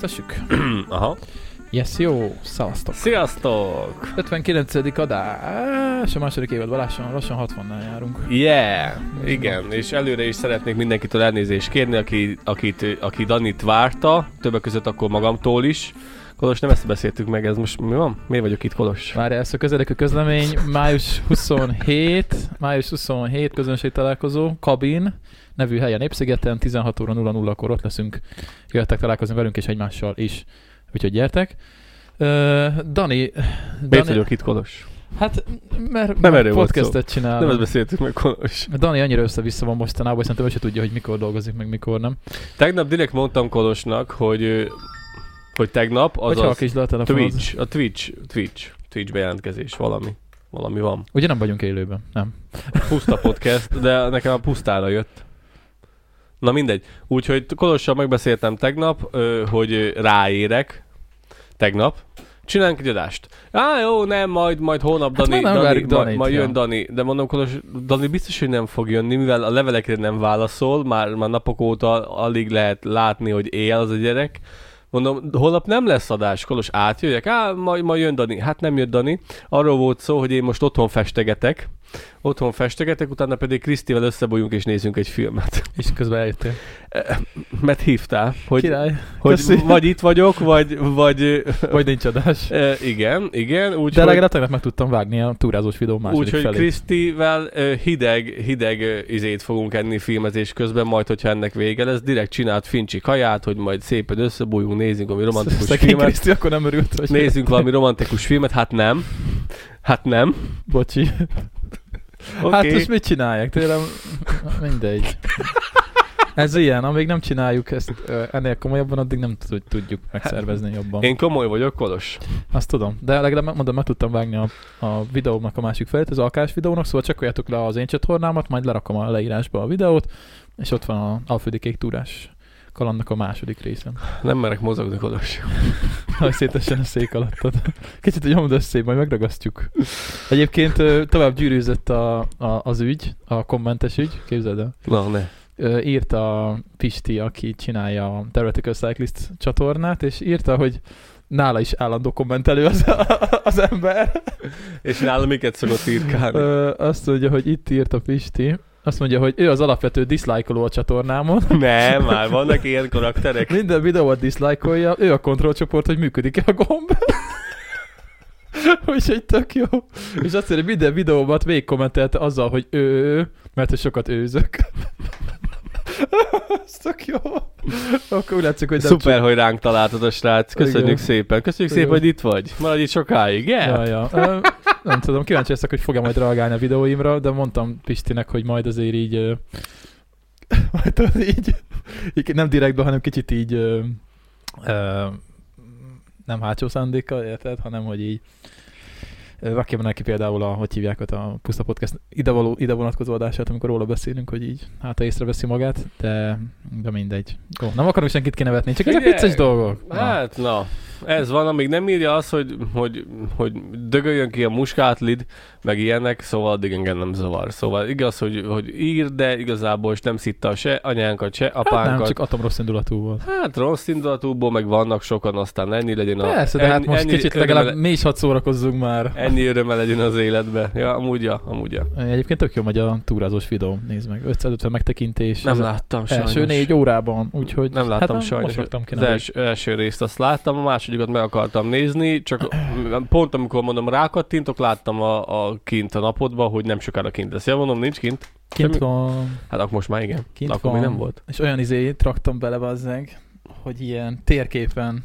Kezdhessük? Aha. Yes, jó, szavaztok. Sziasztok! 59. adás, a második évadban lassan, lassan 60-nál járunk. Yeah! Igen, és előre is szeretnék mindenkitől elnézést kérni, aki, akit, aki Danit várta, többek között akkor magamtól is. Kolos, nem ezt beszéltük meg, ez most mi van? Miért vagyok itt, Kolos? Várj, ez a közeledő közlemény, május 27, május 27 közönség találkozó, kabin, nevű helyen Népszigeten, 16 óra 00-kor ott leszünk, jöttek találkozni velünk és egymással is. Úgyhogy gyertek. Uh, Dani... Miért Dani vagyok itt, Kolos? Hát, mert Nem erről volt podcastet csinálom. Nem ezt beszéltük meg, Kolos. Dani annyira össze-vissza van mostanában, hogy szerintem ő se tudja, hogy mikor dolgozik, meg mikor nem. Tegnap direkt mondtam Kolosnak, hogy, hogy tegnap az halk is le a. Twitch, a Twitch, Twitch, Twitch bejelentkezés, valami. Valami van. Ugye nem vagyunk élőben? Nem. Puszta podcast, de nekem a pusztára jött. Na mindegy. Úgyhogy Kolossal megbeszéltem tegnap, hogy ráérek. Tegnap. Csinálunk egy adást. Á, jó, nem, majd, majd hónap Hát Dani, nem Dani, várjuk majd, ja. jön Dani. De mondom, Kolos, Dani biztos, hogy nem fog jönni, mivel a levelekre nem válaszol, már, már napok óta alig lehet látni, hogy él az a gyerek. Mondom, holnap nem lesz adás, Kolos, átjöjjek? Á, majd, majd jön Dani. Hát nem jött Dani. Arról volt szó, hogy én most otthon festegetek. Otthon festegetek, utána pedig Krisztivel összebújunk és nézzünk egy filmet. És közben eljöttél. Mert hívtál, hogy, Király. hogy Köszi. vagy itt vagyok, vagy, vagy Vagy nincs adás. e, igen, igen, De úgyhogy legalább tegnap meg tudtam vágni a túrázós videó második úgy, hogy felét. Krisztivel e, hideg, hideg e, izét fogunk enni filmezés közben, majd hogyha ennek vége lesz, direkt csinált fincsi kaját, hogy majd szépen összebújjunk, nézzünk valami romantikus Szegény filmet. Kriszti akkor nem örült, hogy... Nézzünk valami romantikus filmet, hát nem. Hát nem. Bocsi. Oké. Hát most mit csinálják? Tényleg mindegy. Ez ilyen, amíg nem csináljuk ezt ennél komolyabban, addig nem tud- tudjuk megszervezni jobban. Én komoly vagyok, Kolos. Azt tudom, de legalább mondom, meg tudtam vágni a, a videónak a másik felét, az alkás videónak, szóval csekkoljátok le az én csatornámat, majd lerakom a leírásba a videót, és ott van a Alföldi Kék túrás kalandnak a második része. Nem merek mozogni, Kolos. Hogy szétessen a szék alattad. Kicsit nyomd össze, majd megragasztjuk. Egyébként tovább gyűrűzött a, a, az ügy, a kommentes ügy, képzeld el. Na, ne. Ö, írta Pisti, aki csinálja a Theoretical Cyclist csatornát, és írta, hogy nála is állandó kommentelő az, az ember. És nálam miket szokott írkálni? Azt mondja, hogy itt írt a Pisti, azt mondja, hogy ő az alapvető dislike a csatornámon. Nem, már vannak ilyen karakterek. Minden videót diszlájkolja, ő a kontrollcsoport, hogy működik-e a gomb. Úgyhogy tök jó. És azt mondja, hogy minden videómat végigkommentelte azzal, hogy ő, mert hogy sokat őzök. Ez tök jó. Akkor úgy látszik, hogy Szuper, hogy ránk találtad a srác. Köszönjük Igen. szépen. Köszönjük Igen. szépen, hogy itt vagy. Maradj itt sokáig, yeah? Ja, ja. Nem tudom, kíváncsi leszek, hogy fog-e majd reagálni a videóimra, de mondtam Pistinek, hogy majd azért így, majd így, így nem direktben, hanem kicsit így ö, ö, nem hátsó szándékkal, érted, hanem hogy így ö, rakjam neki például a, hogy hívják ott a Puszta Podcast ide, való, ide vonatkozó adását, amikor róla beszélünk, hogy így hát észreveszi magát, de, de mindegy. Jó, nem akarok senkit kinevetni, csak ezek vicces dolgok. Na. Hát, na. Ez van, amíg nem írja azt, hogy, hogy, hogy dögöljön ki a muskátlid, meg ilyenek, szóval addig engem nem zavar. Szóval igaz, hogy, hogy ír, de igazából is nem szitta se anyánkat, se Hát nem, apánkat. csak atom rossz indulatú volt. Hát rossz indulatúból meg vannak sokan, aztán ennyi legyen a... Persze, de hát ennyi, most ennyi kicsit legalább mi is hadd szórakozzunk már. Ennyi öröme legyen az életbe. Ja, amúgy ja, amúgy ja. Egyébként tök jó megy a túrázós videó, nézd meg. 550 megtekintés. Nem láttam sajnos. Első négy órában, úgyhogy... Nem láttam hát sajnos. Most raktam ki Az első, első részt azt láttam, a másodikat meg akartam nézni, csak pont amikor mondom rákattintok, láttam a, a kint a napodba, hogy nem sokára kint lesz. Ja, mondom, nincs kint. Kint semmi- van, Hát akkor most már igen. kint akkor van. még nem volt. És olyan izé traktam bele bazzeg, hogy ilyen térképen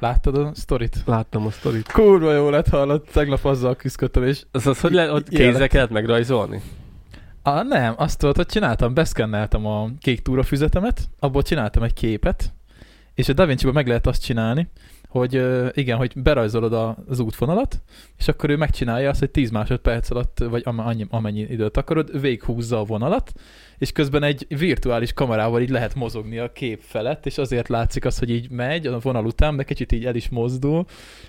Láttad a sztorit? Láttam a sztorit. Kurva jó lett hallott, tegnap azzal küzdöttem, és Az, az hogy le, ott kézzel kellett megrajzolni? Ah, nem, azt tudod, hogy csináltam, beszkenneltem a kék túra füzetemet, abból csináltam egy képet, és a DaVinci-ban meg lehet azt csinálni, hogy igen, hogy berajzolod az útvonalat, és akkor ő megcsinálja azt, hogy 10 másodperc alatt, vagy annyi, amennyi időt akarod, végighúzza a vonalat, és közben egy virtuális kamerával így lehet mozogni a kép felett, és azért látszik az, hogy így megy a vonal után, de kicsit így el is mozdul,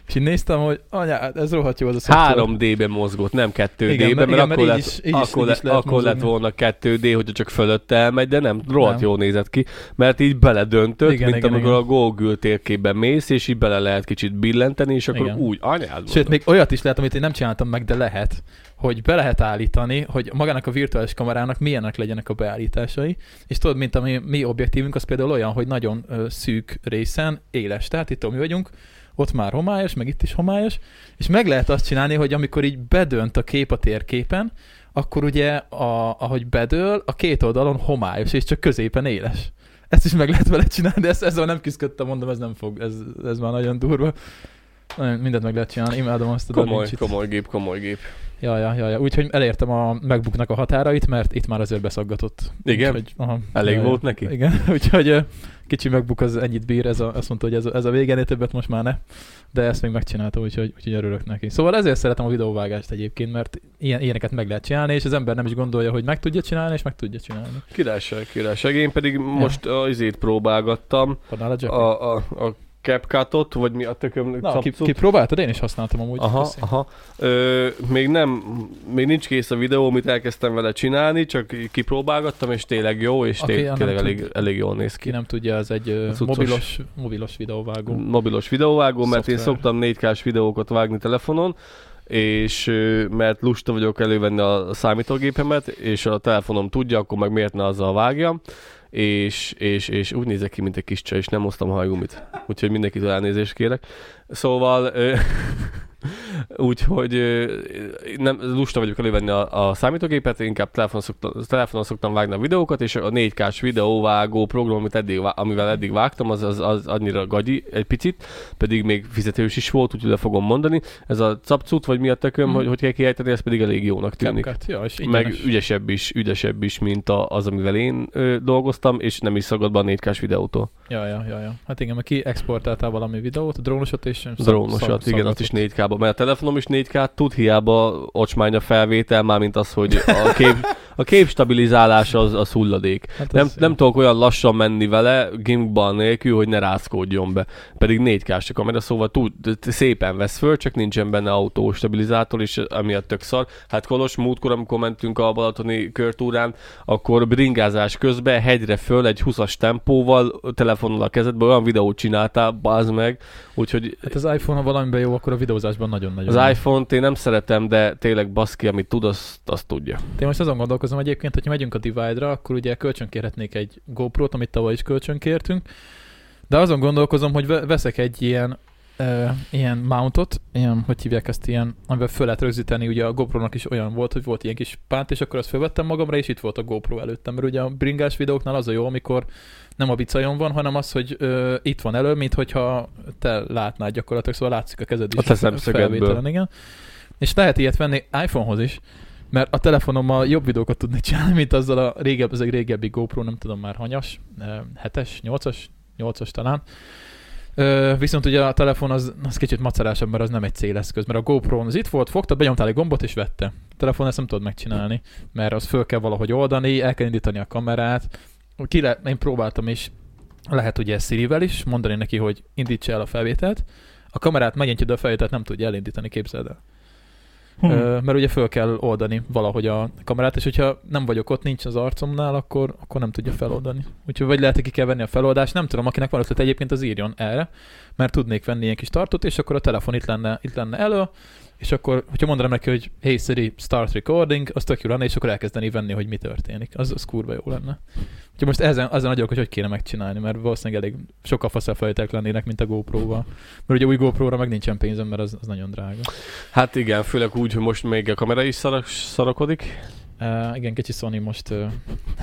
és így néztem, hogy anya, ez rohadt jó az a szoftver. 3D-ben mozgott, nem 2D-ben, Igen, mert, igen, akkor, mert így lett, is- így akkor, le, lehet akkor lett volna 2D, hogyha csak fölötte elmegy, de nem, rohadt Nem. jól nézett ki, mert így beledöntött, Igen, mint igen, amikor igen. a Google térképben mész, és így bele lehet kicsit billenteni, és akkor Igen. úgy, anyád Sőt, még olyat is lehet, amit én nem csináltam meg, de lehet, hogy be lehet állítani, hogy magának a virtuális kamerának milyenek legyenek a beállításai, és tudod, mint a mi, mi objektívünk, az például olyan, hogy nagyon ö, szűk részen éles, tehát itt mi vagyunk, ott már homályos, meg itt is homályos, és meg lehet azt csinálni, hogy amikor így bedönt a kép a térképen, akkor ugye, a, ahogy bedől, a két oldalon homályos, és csak középen éles. Ezt is meg lehet vele csinálni, de ezt, ezzel nem küzdöttem, mondom, ez nem fog, ez, ez már nagyon durva. Nagyon, mindent meg lehet csinálni, imádom azt a Komoly, Vinci-t. komoly gép, komoly gép. Ja, ja, ja, ja. Úgyhogy elértem a MacBooknak a határait, mert itt már azért beszaggatott. Igen? Úgyhogy, aha, Elég ja, volt neki? Igen, úgyhogy kicsi MacBook az ennyit bír, ez a, azt mondta, hogy ez a, ez a végenél többet most már ne. De ezt még megcsinálta, úgyhogy, úgyhogy örülök neki. Szóval ezért szeretem a videóvágást egyébként, mert ilyen, ilyeneket meg lehet csinálni, és az ember nem is gondolja, hogy meg tudja csinálni, és meg tudja csinálni. Királyság, királyság. Én pedig most a izét próbálgattam, a, a, a, a CapCutot, vagy mi a tököm Na, ki, capcut. ki, próbáltad? Én is használtam amúgy. Aha, Köszi. aha. Ö, még nem, még nincs kész a videó, amit elkezdtem vele csinálni, csak kipróbálgattam, és tényleg jó, és Aki tényleg tud- elég, elég jól néz Ki ki. nem tudja, ez egy Cuccos. mobilos, mobilos videóvágó. Mobilos videóvágó, mert én Szoftver. szoktam 4K-s videókat vágni telefonon, és mert lusta vagyok elővenni a számítógépemet, és a telefonom tudja, akkor meg miért ne azzal vágjam, és, és, és úgy nézek ki, mint egy kis csaj, és nem hoztam hajgumit. Úgyhogy mindenkitől elnézést kérek. Szóval... Ö, Úgyhogy nem, lusta vagyok elővenni a, a számítógépet, inkább telefonon, szokta, telefonon szoktam vágni a videókat, és a 4K-s videóvágó program, amit eddig, amivel eddig vágtam, az, az, az annyira gagyi egy picit, pedig még fizetős is volt, úgyhogy le fogom mondani. Ez a capcut, vagy mi a tököm, mm. hogy, hogy kell kiejteni, ez pedig elég jónak tűnik. Kapkat, ja, és Meg is. ügyesebb is, ügyesebb is, mint a, az, amivel én ö, dolgoztam, és nem is szagad be a 4K-s videótól. Ja, ja, ja, ja. Hát igen, mert ki exportáltál valami videót, drónosat és Drónosat, szag, igen, azt is 4K hiába, mert a telefonom is 4K tud, hiába ocsmány a felvétel, mármint az, hogy a kép, a kép stabilizálása az, az hulladék. Hát Nem, az- nem tudok olyan lassan menni vele, gimbal nélkül, hogy ne rázkódjon be. Pedig 4 k a kamera, szóval tud, szépen vesz föl, csak nincsen benne autóstabilizátor, és amiatt tök szar. Hát Kolos, múltkor, amikor mentünk a Balatoni körtúrán, akkor bringázás közben hegyre föl egy 20-as tempóval, telefonnal a kezedbe, olyan videót csináltál, bazd meg, úgyhogy Hát az iPhone, ha valamiben jó, akkor a videózásban nagyon-nagyon. az iPhone-t én nem szeretem, de tényleg baszki, amit tud, azt, azt tudja. Én most azon gondolkozom egyébként, hogyha megyünk a Divide-ra, akkor ugye kölcsönkérhetnék egy GoPro-t, amit tavaly is kölcsönkértünk, de azon gondolkozom, hogy ve- veszek egy ilyen uh, ilyen mountot, ilyen, hogy hívják ezt ilyen, amivel föl lehet rögzíteni, ugye a GoPro-nak is olyan volt, hogy volt ilyen kis pánt, és akkor azt felvettem magamra, és itt volt a GoPro előttem, mert ugye a bringás videóknál az a jó, amikor nem a bicajon van, hanem az, hogy uh, itt van elő, mint hogyha te látnád gyakorlatilag, szóval látszik a kezed is. A te igen. És lehet ilyet venni iPhonehoz is, mert a telefonommal jobb videókat tudni csinálni, mint azzal a régebb, ez egy régebbi GoPro, nem tudom már hanyas, 7-es, 8-as, 8-as talán. Viszont ugye a telefon az, az kicsit macerásabb, mert az nem egy céleszköz, mert a GoPro az itt volt, fogta, benyomtál egy gombot és vette. A telefon ezt nem tudod megcsinálni, mert az föl kell valahogy oldani, el kell indítani a kamerát. Ki le, én próbáltam is, lehet ugye Siri-vel is mondani neki, hogy indítsa el a felvételt. A kamerát megnyitja, de a felvételt nem tudja elindítani, képzeld el. Hm. Ö, mert ugye föl kell oldani valahogy a kamerát, és hogyha nem vagyok ott, nincs az arcomnál, akkor, akkor nem tudja feloldani. Úgyhogy vagy lehet, hogy ki kell venni a feloldást, nem tudom, akinek van ötlet egyébként az írjon erre, mert tudnék venni ilyen kis tartót, és akkor a telefon itt lenne, itt lenne elő, és akkor, hogyha mondanám neki, hogy hey Siri, start recording, az tök jó lenne, és akkor elkezdeni venni, hogy mi történik. Az, az kurva jó lenne. Úgyhogy most ezen, ezen agyalok, hogy hogy kéne megcsinálni, mert valószínűleg elég sokkal faszább felvételek lennének, mint a GoPro-val. Mert ugye új GoPro-ra meg nincsen pénzem, mert az, az nagyon drága. Hát igen, főleg úgy, hogy most még a kamera is szarak, szarakodik. Uh, igen, kicsi Sony most uh,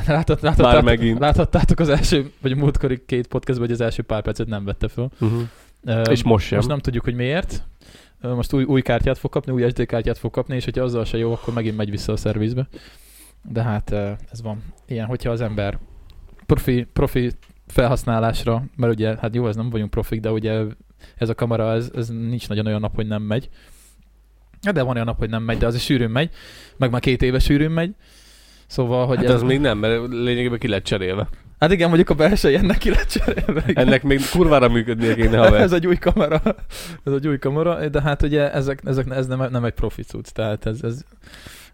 látott, Már láthattátok, megint. láthattátok az első, vagy a múltkori két podcastban, hogy az első pár percet nem vette fel. Uh-huh. Uh, És most sem. Most nem tudjuk, hogy miért. Most új, új kártyát fog kapni, új SD kártyát fog kapni, és hogyha azzal se jó, akkor megint megy vissza a szervizbe. De hát ez van. Ilyen, hogyha az ember profi, profi felhasználásra, mert ugye, hát jó, ez nem vagyunk profik, de ugye ez a kamera, ez, ez nincs nagyon olyan nap, hogy nem megy. De van olyan nap, hogy nem megy, de az is sűrűn megy. Meg már két éve sűrűn megy. Szóval, hogy Hát ez, ez még nem, mert lényegében ki lett cserélve. Hát igen, mondjuk a belső ennek ki lett cserélve. igen. Ennek még kurvára működnie kéne, haver. ez egy új kamera, ez egy új kamera, de hát ugye ezek, ezek ez nem, nem egy profi cucc, tehát ez, ez,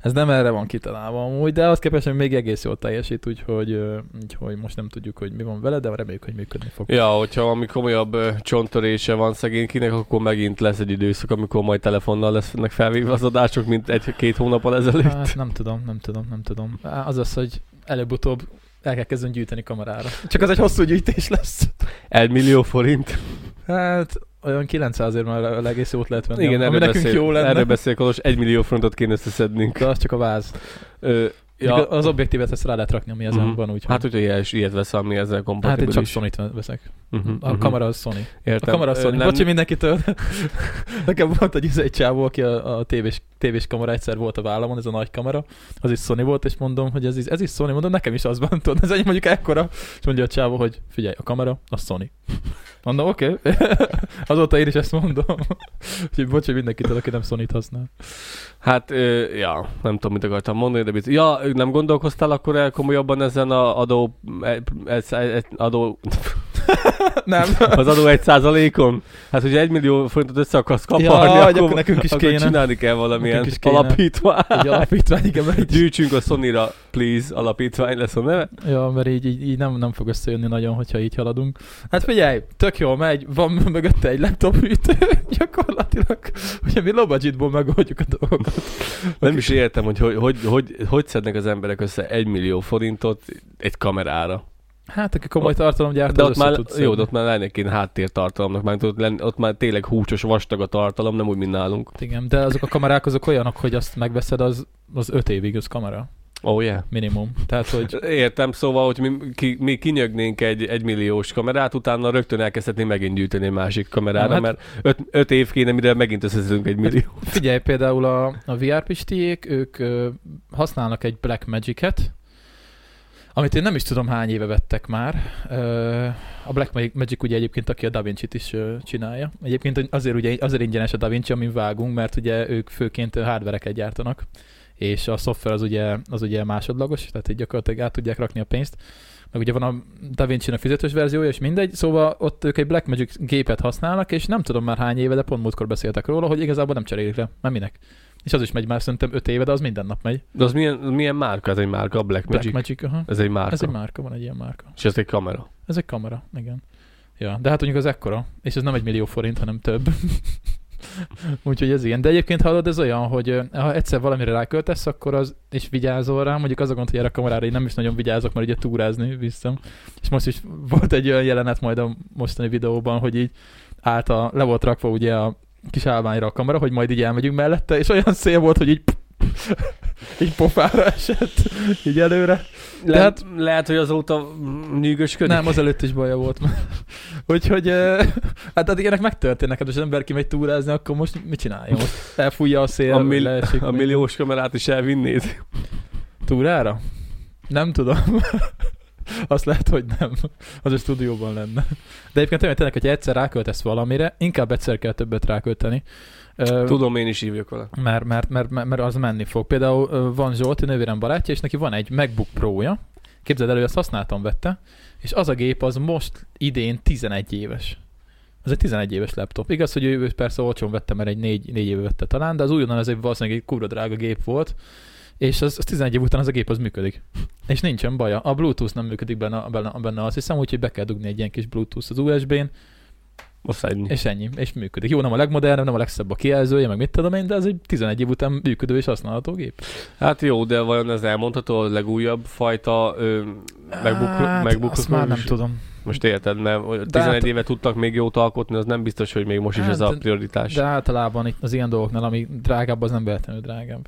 ez nem erre van kitalálva amúgy, de az képest hogy még egész jól teljesít, úgyhogy, úgyhogy most nem tudjuk, hogy mi van vele, de reméljük, hogy működni fog. Ja, hogyha valami komolyabb ö, csonttörése van szegénykinek, akkor megint lesz egy időszak, amikor majd telefonnal lesznek felvéve az adások, mint egy-két hónappal ezelőtt. Hát nem tudom, nem tudom, nem tudom. Az az, hogy előbb-utóbb el kell kezdeni gyűjteni kamerára. Csak az egy hosszú gyűjtés lesz. Egy millió forint. Hát olyan 900 ér már egész jót lehet venni. Igen, ami erről nekünk beszél, jó lenne. erről beszél Kolos, egy millió forintot kéne összeszednünk. De az csak a váz. Ö, Ja. Az objektívet ezt rá lehet rakni, ami ezen Mhm. van, úgyhogy. hát, hogyha ilyes, ilyet veszel, ami ezzel hát én kompatibilis. csak Sony-t veszek. Uh-huh, A kamera az Sony. A Értem. kamera az Ö, Sony. nem- Bocsi mindenkitől. Nekem volt egy, egy csávó, aki a, a tévés, tévés kamera egyszer volt a vállamon, ez a nagy kamera. Az is Sony volt, és mondom, hogy ez is, ez is Sony. Mondom, nekem is az van, tudod, ez egy mondjuk ekkora. És mondja a csávó, hogy figyelj, a kamera, a Sony. Mondom, oké. Okay. Azóta én is ezt mondom. Úgyhogy bocs, hogy mindenkitől, aki nem Sony-t használ. Hát, ö, ja, nem tudom, mit akartam mondani, de biztos. Ja, nem gondolkoztál akkor el komolyabban ezen a adó, e- ez- ez- adó, nem. az adó egy százalékon? Hát, hogyha egy millió forintot össze akarsz kaparni, Ja, akkor, akkor nekünk is akkor kéne. csinálni kell valamilyen is kéne. alapítvány. Egy alapítvány, igen, mert így, Gyűjtsünk a Sony-ra, please, alapítvány lesz a neve. ja, mert így, így, így nem, nem fog összejönni nagyon, hogyha így haladunk. Hát figyelj, tök jól megy, van mögötte egy laptop hűtő, gyakorlatilag, ugye mi lobagitból megoldjuk a dolgokat. Nem is értem, hogy hogy, hogy, hogy, hogy szednek az emberek össze egy millió forintot egy kamerára. Hát, aki komoly tartalomgyártó, De ott már, tud jó, de ott már lenne kéne háttértartalomnak, ott, lenn, ott már tényleg húcsos, vastag a tartalom, nem úgy, mint nálunk. Igen, de azok a kamerák azok olyanok, hogy azt megveszed, az, az öt évig az kamera. Oh yeah. Minimum. Tehát, hogy Értem, szóval, hogy mi, ki, mi kinyögnénk egy egymilliós kamerát, utána rögtön elkezdhetnénk megint gyűjteni egy másik kamerára, hát... hát- mert öt, öt év kéne, mire megint összeszedünk egy millió. figyelj, például a, a VR pistiék, ők ö, használnak egy Black Magic-et, amit én nem is tudom hány éve vettek már. A Black Magic ugye egyébként, aki a DaVinci-t is ö, csinálja. Egyébként azért, ugye, azért ingyenes a DaVinci, amin vágunk, mert ugye ők főként hardvereket gyártanak, és a szoftver az ugye, az ugye másodlagos, tehát így gyakorlatilag át tudják rakni a pénzt. Meg ugye van a DaVinci-nek fizetős verziója, és mindegy, szóval ott ők egy Blackmagic gépet használnak, és nem tudom már hány éve, de pont múltkor beszéltek róla, hogy igazából nem cserélik le, mert minek. És az is megy már szerintem 5 éve, de az minden nap megy. De az milyen, milyen márka? Ez egy márka, a Black Magic? Blackmagic, aha. Ez egy márka. Ez egy márka, van egy ilyen márka. És ez egy kamera. Ez egy kamera, igen. Ja, de hát mondjuk az ekkora, és ez nem egy millió forint, hanem több. Úgyhogy ez ilyen. De egyébként hallod, ez olyan, hogy ha egyszer valamire ráköltesz, akkor az, és vigyázol rá, mondjuk az a gond, hogy erre a kamerára én nem is nagyon vigyázok, mert ugye túrázni visszam. És most is volt egy olyan jelenet majd a mostani videóban, hogy így állt a, le volt rakva ugye a kis állványra a kamera, hogy majd így elmegyünk mellette, és olyan szél volt, hogy így így pofára esett, így előre. Lehet, hát- lehet, hogy azóta nyűgösködik. Nem, az előtt is baja volt. Úgyhogy, hát addig ennek megtörténnek, hát, hogy az ember kimegy túrázni, akkor most mit csinálja? Most elfújja a szél, a, mill- leesik a milliós kamerát is elvinnéd. Túrára? Nem tudom. Azt lehet, hogy nem. Az a stúdióban lenne. De egyébként tényleg, hogyha egyszer ráköltesz valamire, inkább egyszer kell többet rákölteni. Tudom, én is hívjuk vele. mert, mert, mert, mert, az menni fog. Például van Zsolti nővérem barátja, és neki van egy MacBook Pro-ja. Képzeld elő, ezt használtam vette, és az a gép az most idén 11 éves. Ez egy 11 éves laptop. Igaz, hogy ő persze olcsón vette, mert egy 4, 4 éve vette talán, de az újonnan ez egy valószínűleg egy kurva drága gép volt, és az, az 11 év után az a gép az működik. És nincsen baja. A Bluetooth nem működik benne, benne, benne azt hiszem, úgyhogy be kell dugni egy ilyen kis Bluetooth az USB-n, Azt ennyi. és ennyi, és működik. Jó, nem a legmodernebb, nem a legszebb a kijelzője, meg mit tudom én, de ez egy 11 év után működő és használható gép. Hát jó, de vajon ez elmondható a legújabb fajta ö, MacBook, Hát, MacBook azt már nem tudom. Most érted, mert hogy De 11 hát- éve tudtak még jót alkotni, az nem biztos, hogy még most is Hát, ez a de- prioritás. De általában itt az ilyen dolgoknál, ami drágább, az nem véletlenül drágább.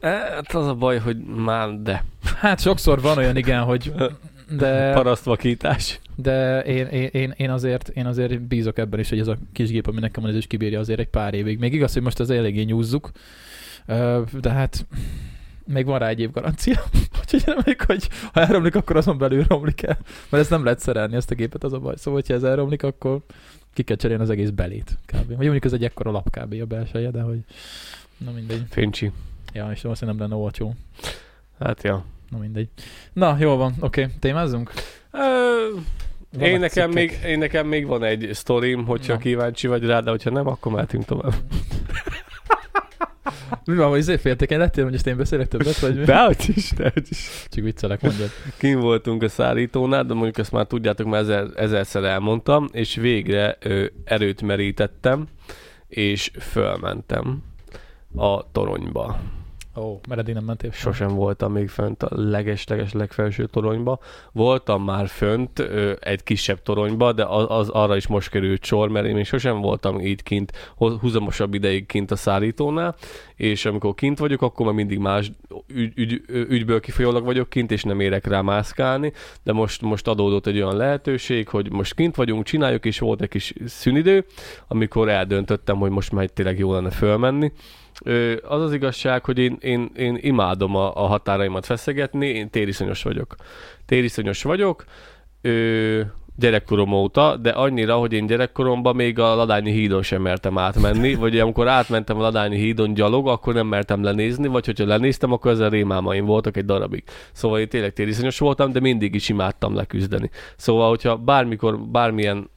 Hát az a baj, hogy már de. Hát sokszor van olyan, igen, hogy de, Parasztvakítás. de én, én, én, én, azért, én azért bízok ebben is, hogy ez a kis gép, ami nekem van, ez is kibírja azért egy pár évig. Még igaz, hogy most az eléggé nyúzzuk, de hát még van rá egy év garancia. Úgyhogy reméljük, hogy ha elromlik, akkor azon belül romlik el. Mert ezt nem lehet szerelni, ezt a gépet, az a baj. Szóval, hogyha ez elromlik, akkor ki kell cserélni az egész belét kb. Vagy mondjuk ez egy ekkora lap kb. a belseje, de hogy na mindegy. Fincsi. Ja, és valószínűleg nem lenne olcsó. Hát ja. Na mindegy. Na, jól van, oké, okay. témázzunk? Én, nekem cikkek. még, én nekem még van egy sztorim, hogyha Na. kíváncsi vagy rá, de hogyha nem, akkor mehetünk tovább. Mi van, hogy izé féltékeny lettél, hogy én beszélek többet, vagy mi? Dehogy is, dehogy is. Csak viccelek, mondjad. Kim voltunk a szállítónál, de mondjuk ezt már tudjátok, mert ezer, ezerszer elmondtam, és végre ö, erőt merítettem, és fölmentem a toronyba. Ó, oh, mert nem mentél. Sosem voltam még fönt a leges-leges legfelső toronyba. Voltam már fönt ö, egy kisebb toronyba, de az, az arra is most került sor, mert én még sosem voltam így kint, húzamosabb ideig kint a szállítónál, és amikor kint vagyok, akkor már mindig más ügy, ügy, ügyből kifolyólag vagyok kint, és nem érek rá mászkálni, de most, most adódott egy olyan lehetőség, hogy most kint vagyunk, csináljuk, és volt egy kis szünidő, amikor eldöntöttem, hogy most már tényleg jó lenne fölmenni, az az igazság, hogy én, én, én imádom a, a határaimat feszegetni, én tériszonyos vagyok. Tériszonyos vagyok, ö, gyerekkorom óta, de annyira, hogy én gyerekkoromban még a Ladányi hídon sem mertem átmenni, vagy amikor átmentem a Ladányi hídon gyalog, akkor nem mertem lenézni, vagy hogyha lenéztem, akkor ezzel rémámaim voltak egy darabig. Szóval én tényleg tériszonyos voltam, de mindig is imádtam leküzdeni. Szóval, hogyha bármikor, bármilyen...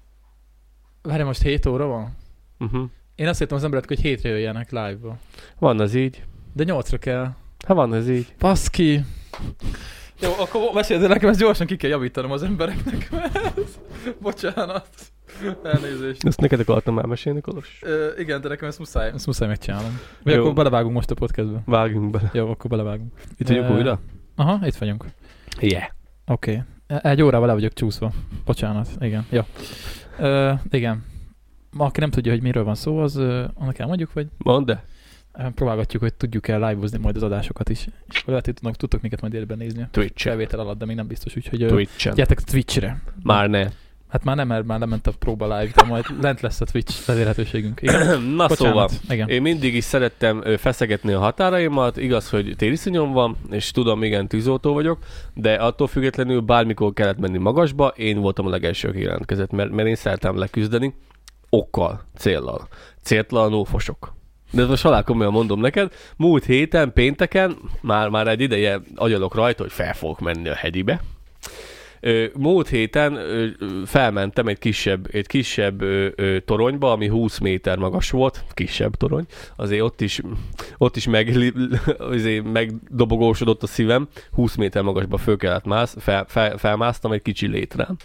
Várj, most 7 óra van? Uh-huh. Én azt hittem az emberek, hogy hétre jöjjenek live-ba. Van az így. De 8-ra kell. Hát van az így. Paszki! Jó, akkor meséld el nekem, ezt gyorsan ki kell javítanom az embereknek. Bocsánat. Elnézést. Ezt neked akartam elmesélni, Kolos? Ö, igen, de nekem ezt muszáj, ezt muszáj megcsinálnom. Vagy Jó. akkor belevágunk most a podcastbe. Vágjunk bele. Jó, akkor belevágunk. Itt vagyunk Ö, újra? Aha, itt vagyunk. Yeah. Oké. Okay. Egy órával le vagyok csúszva. Bocsánat. Igen. Jó. Ö, igen. Ma, aki nem tudja, hogy miről van szó, az annak elmondjuk, vagy Mondd de. próbálgatjuk, hogy tudjuk-e live-ozni majd az adásokat is. És akkor lehet, hogy tudnak, tudtok minket majd élőben nézni. Twitch-en. Felvétel alatt, de még nem biztos, úgyhogy Twitch-en. gyertek Twitch-re. Már ne. Hát már nem, mert már lement a próba live, de majd lent lesz a Twitch elérhetőségünk. Igen. Na szóval, Igen. én mindig is szerettem feszegetni a határaimat, igaz, hogy tériszonyom van, és tudom, igen, tűzoltó vagyok, de attól függetlenül bármikor kellett menni magasba, én voltam a legelső, aki jelentkezett, mert, mert én szeretem leküzdeni, okkal, céllal. Céltalanul fosok. De most halál komolyan mondom neked, múlt héten, pénteken, már, már egy ideje agyalok rajta, hogy fel fogok menni a hegyibe, múlt héten felmentem egy kisebb, egy kisebb toronyba, ami 20 méter magas volt, kisebb torony, azért ott is, ott is meg, azért megdobogósodott a szívem, 20 méter magasba föl kellett mász, fel, fel, felmásztam egy kicsi létrán.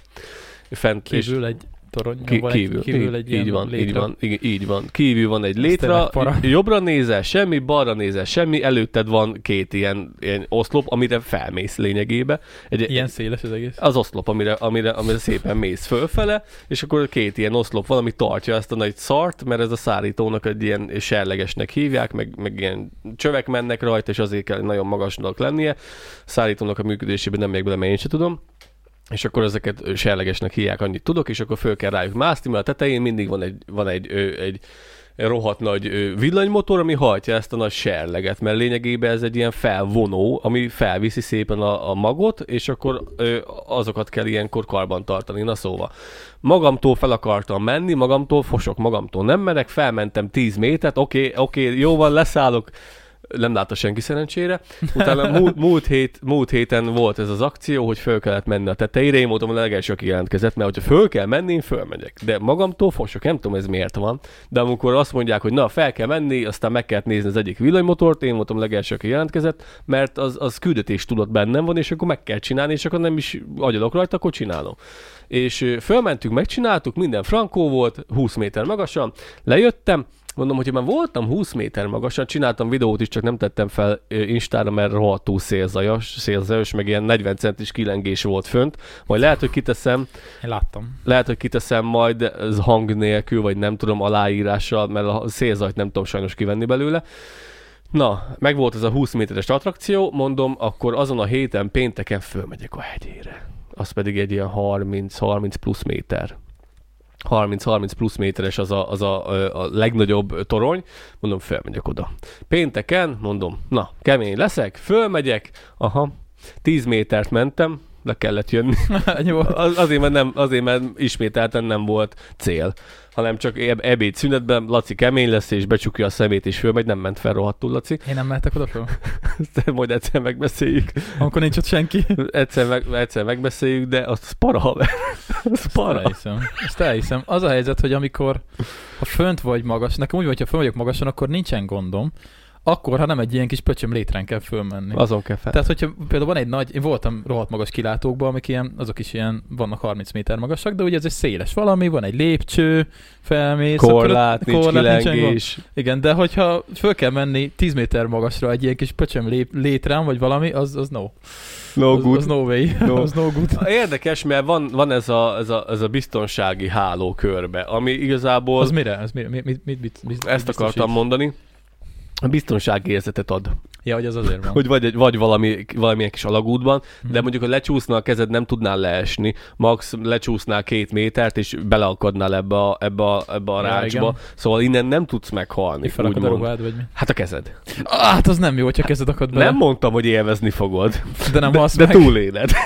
Fent, és Kívül egy torony, ki, van kívül, egy, kívül egy így, ilyen így van, így létre. van, így, így van. Kívül van egy létra, jobbra nézel semmi, balra nézel semmi, előtted van két ilyen, ilyen oszlop, amire felmész lényegébe. Egy, Ilyen széles az egész. az oszlop, amire, amire, amire szépen mész fölfele, és akkor két ilyen oszlop van, ami tartja ezt a nagy szart, mert ez a szállítónak egy ilyen serlegesnek hívják, meg, meg ilyen csövek mennek rajta, és azért kell nagyon magasnak lennie. A szállítónak a működésében nem még bele, mert én sem tudom. És akkor ezeket serlegesnek hívják, annyit tudok, és akkor föl kell rájuk mászni, mert a tetején mindig van egy, van egy, ö, egy rohadt nagy villanymotor, ami hajtja ezt a nagy serleget, mert lényegében ez egy ilyen felvonó, ami felviszi szépen a, a magot, és akkor ö, azokat kell ilyenkor karban tartani. Na szóval, magamtól fel akartam menni, magamtól fosok, magamtól nem merek, felmentem 10 métert, oké, okay, oké, okay, jó van, leszállok, nem látta senki szerencsére. Utána múlt, múlt, hét, múlt héten volt ez az akció, hogy föl kellett menni a tetejére. Én voltam a legelső, aki jelentkezett, mert hogyha föl kell menni, én fölmegyek. De magamtól fosok, nem tudom ez miért van. De amikor azt mondják, hogy na, fel kell menni, aztán meg kell nézni az egyik villanymotort, én voltam a legelső, aki jelentkezett, mert az, az küldetés tudott bennem van, és akkor meg kell csinálni, és akkor nem is agyalok rajta, akkor csinálom. És fölmentünk, megcsináltuk, minden frankó volt, 20 méter magasan, lejöttem, Mondom, hogy már voltam 20 méter magasan, csináltam videót is, csak nem tettem fel Instára, mert rohadtul szélzajos, szélzajos, meg ilyen 40 centis kilengés volt fönt. Majd lehet, hogy kiteszem, Én láttam. lehet, hogy kiteszem majd ez hang nélkül, vagy nem tudom, aláírással, mert a szélzajt nem tudom sajnos kivenni belőle. Na, meg volt ez a 20 méteres attrakció, mondom, akkor azon a héten pénteken fölmegyek a hegyére. Az pedig egy ilyen 30-30 plusz méter. 30-30 plusz méteres az a, az a, a legnagyobb torony, mondom, fölmegyek oda. Pénteken, mondom, na, kemény leszek, fölmegyek, aha, 10 métert mentem, le kellett jönni. Az, azért, mert nem, azért, mert ismételten nem volt cél, hanem csak eb- ebéd szünetben Laci kemény lesz, és becsukja a szemét, és fölmegy, nem ment fel rohadtul, Laci. Én nem mehetek oda föl? Ezt majd egyszer megbeszéljük. Amikor nincs ott senki. Egyszer, meg, egyszer megbeszéljük, de azt para haver. Az Ezt para. elhiszem. Ezt elhiszem. Az a helyzet, hogy amikor ha fönt vagy magas, nekem úgy, hogy ha fönt vagyok magasan, akkor nincsen gondom. Akkor, ha nem egy ilyen kis pöcsöm létrán kell fölmenni. Azon kell fel. Tehát, hogyha például van egy nagy, én voltam rohadt magas kilátókban, amik ilyen, azok is ilyen, vannak 30 méter magasak, de ugye ez egy széles valami, van egy lépcső, felmész. akkor ott- korlát, nincs. Igen, de hogyha föl kell menni 10 méter magasra egy ilyen kis pöcsöm lép, létrán, vagy valami, az, az no. No az, good. az no way. No. az no good. Érdekes, mert van, van ez, a, ez, a, ez a biztonsági háló körbe, ami igazából, Az mire? Az mire? Mit, mit, mit, mit, mit ezt biztosít? akartam mondani, biztonsági érzetet ad. Ja, hogy az azért van. Hogy vagy, vagy valami, valamilyen kis alagútban, de Mhm. mondjuk, ha lecsúszna a kezed, nem tudnál leesni, max lecsúsznál két métert, és beleakadnál ebbe a, ebbe a, ebbe a Ja, rácsba. igen. Szóval innen nem tudsz meghalni, felakad a ruhád, vagy mi? Hát a kezed. Ah, hát az nem jó, hogyha kezed akad bele. Nem mondtam, hogy élvezni fogod, de nem de, de meg. túléled.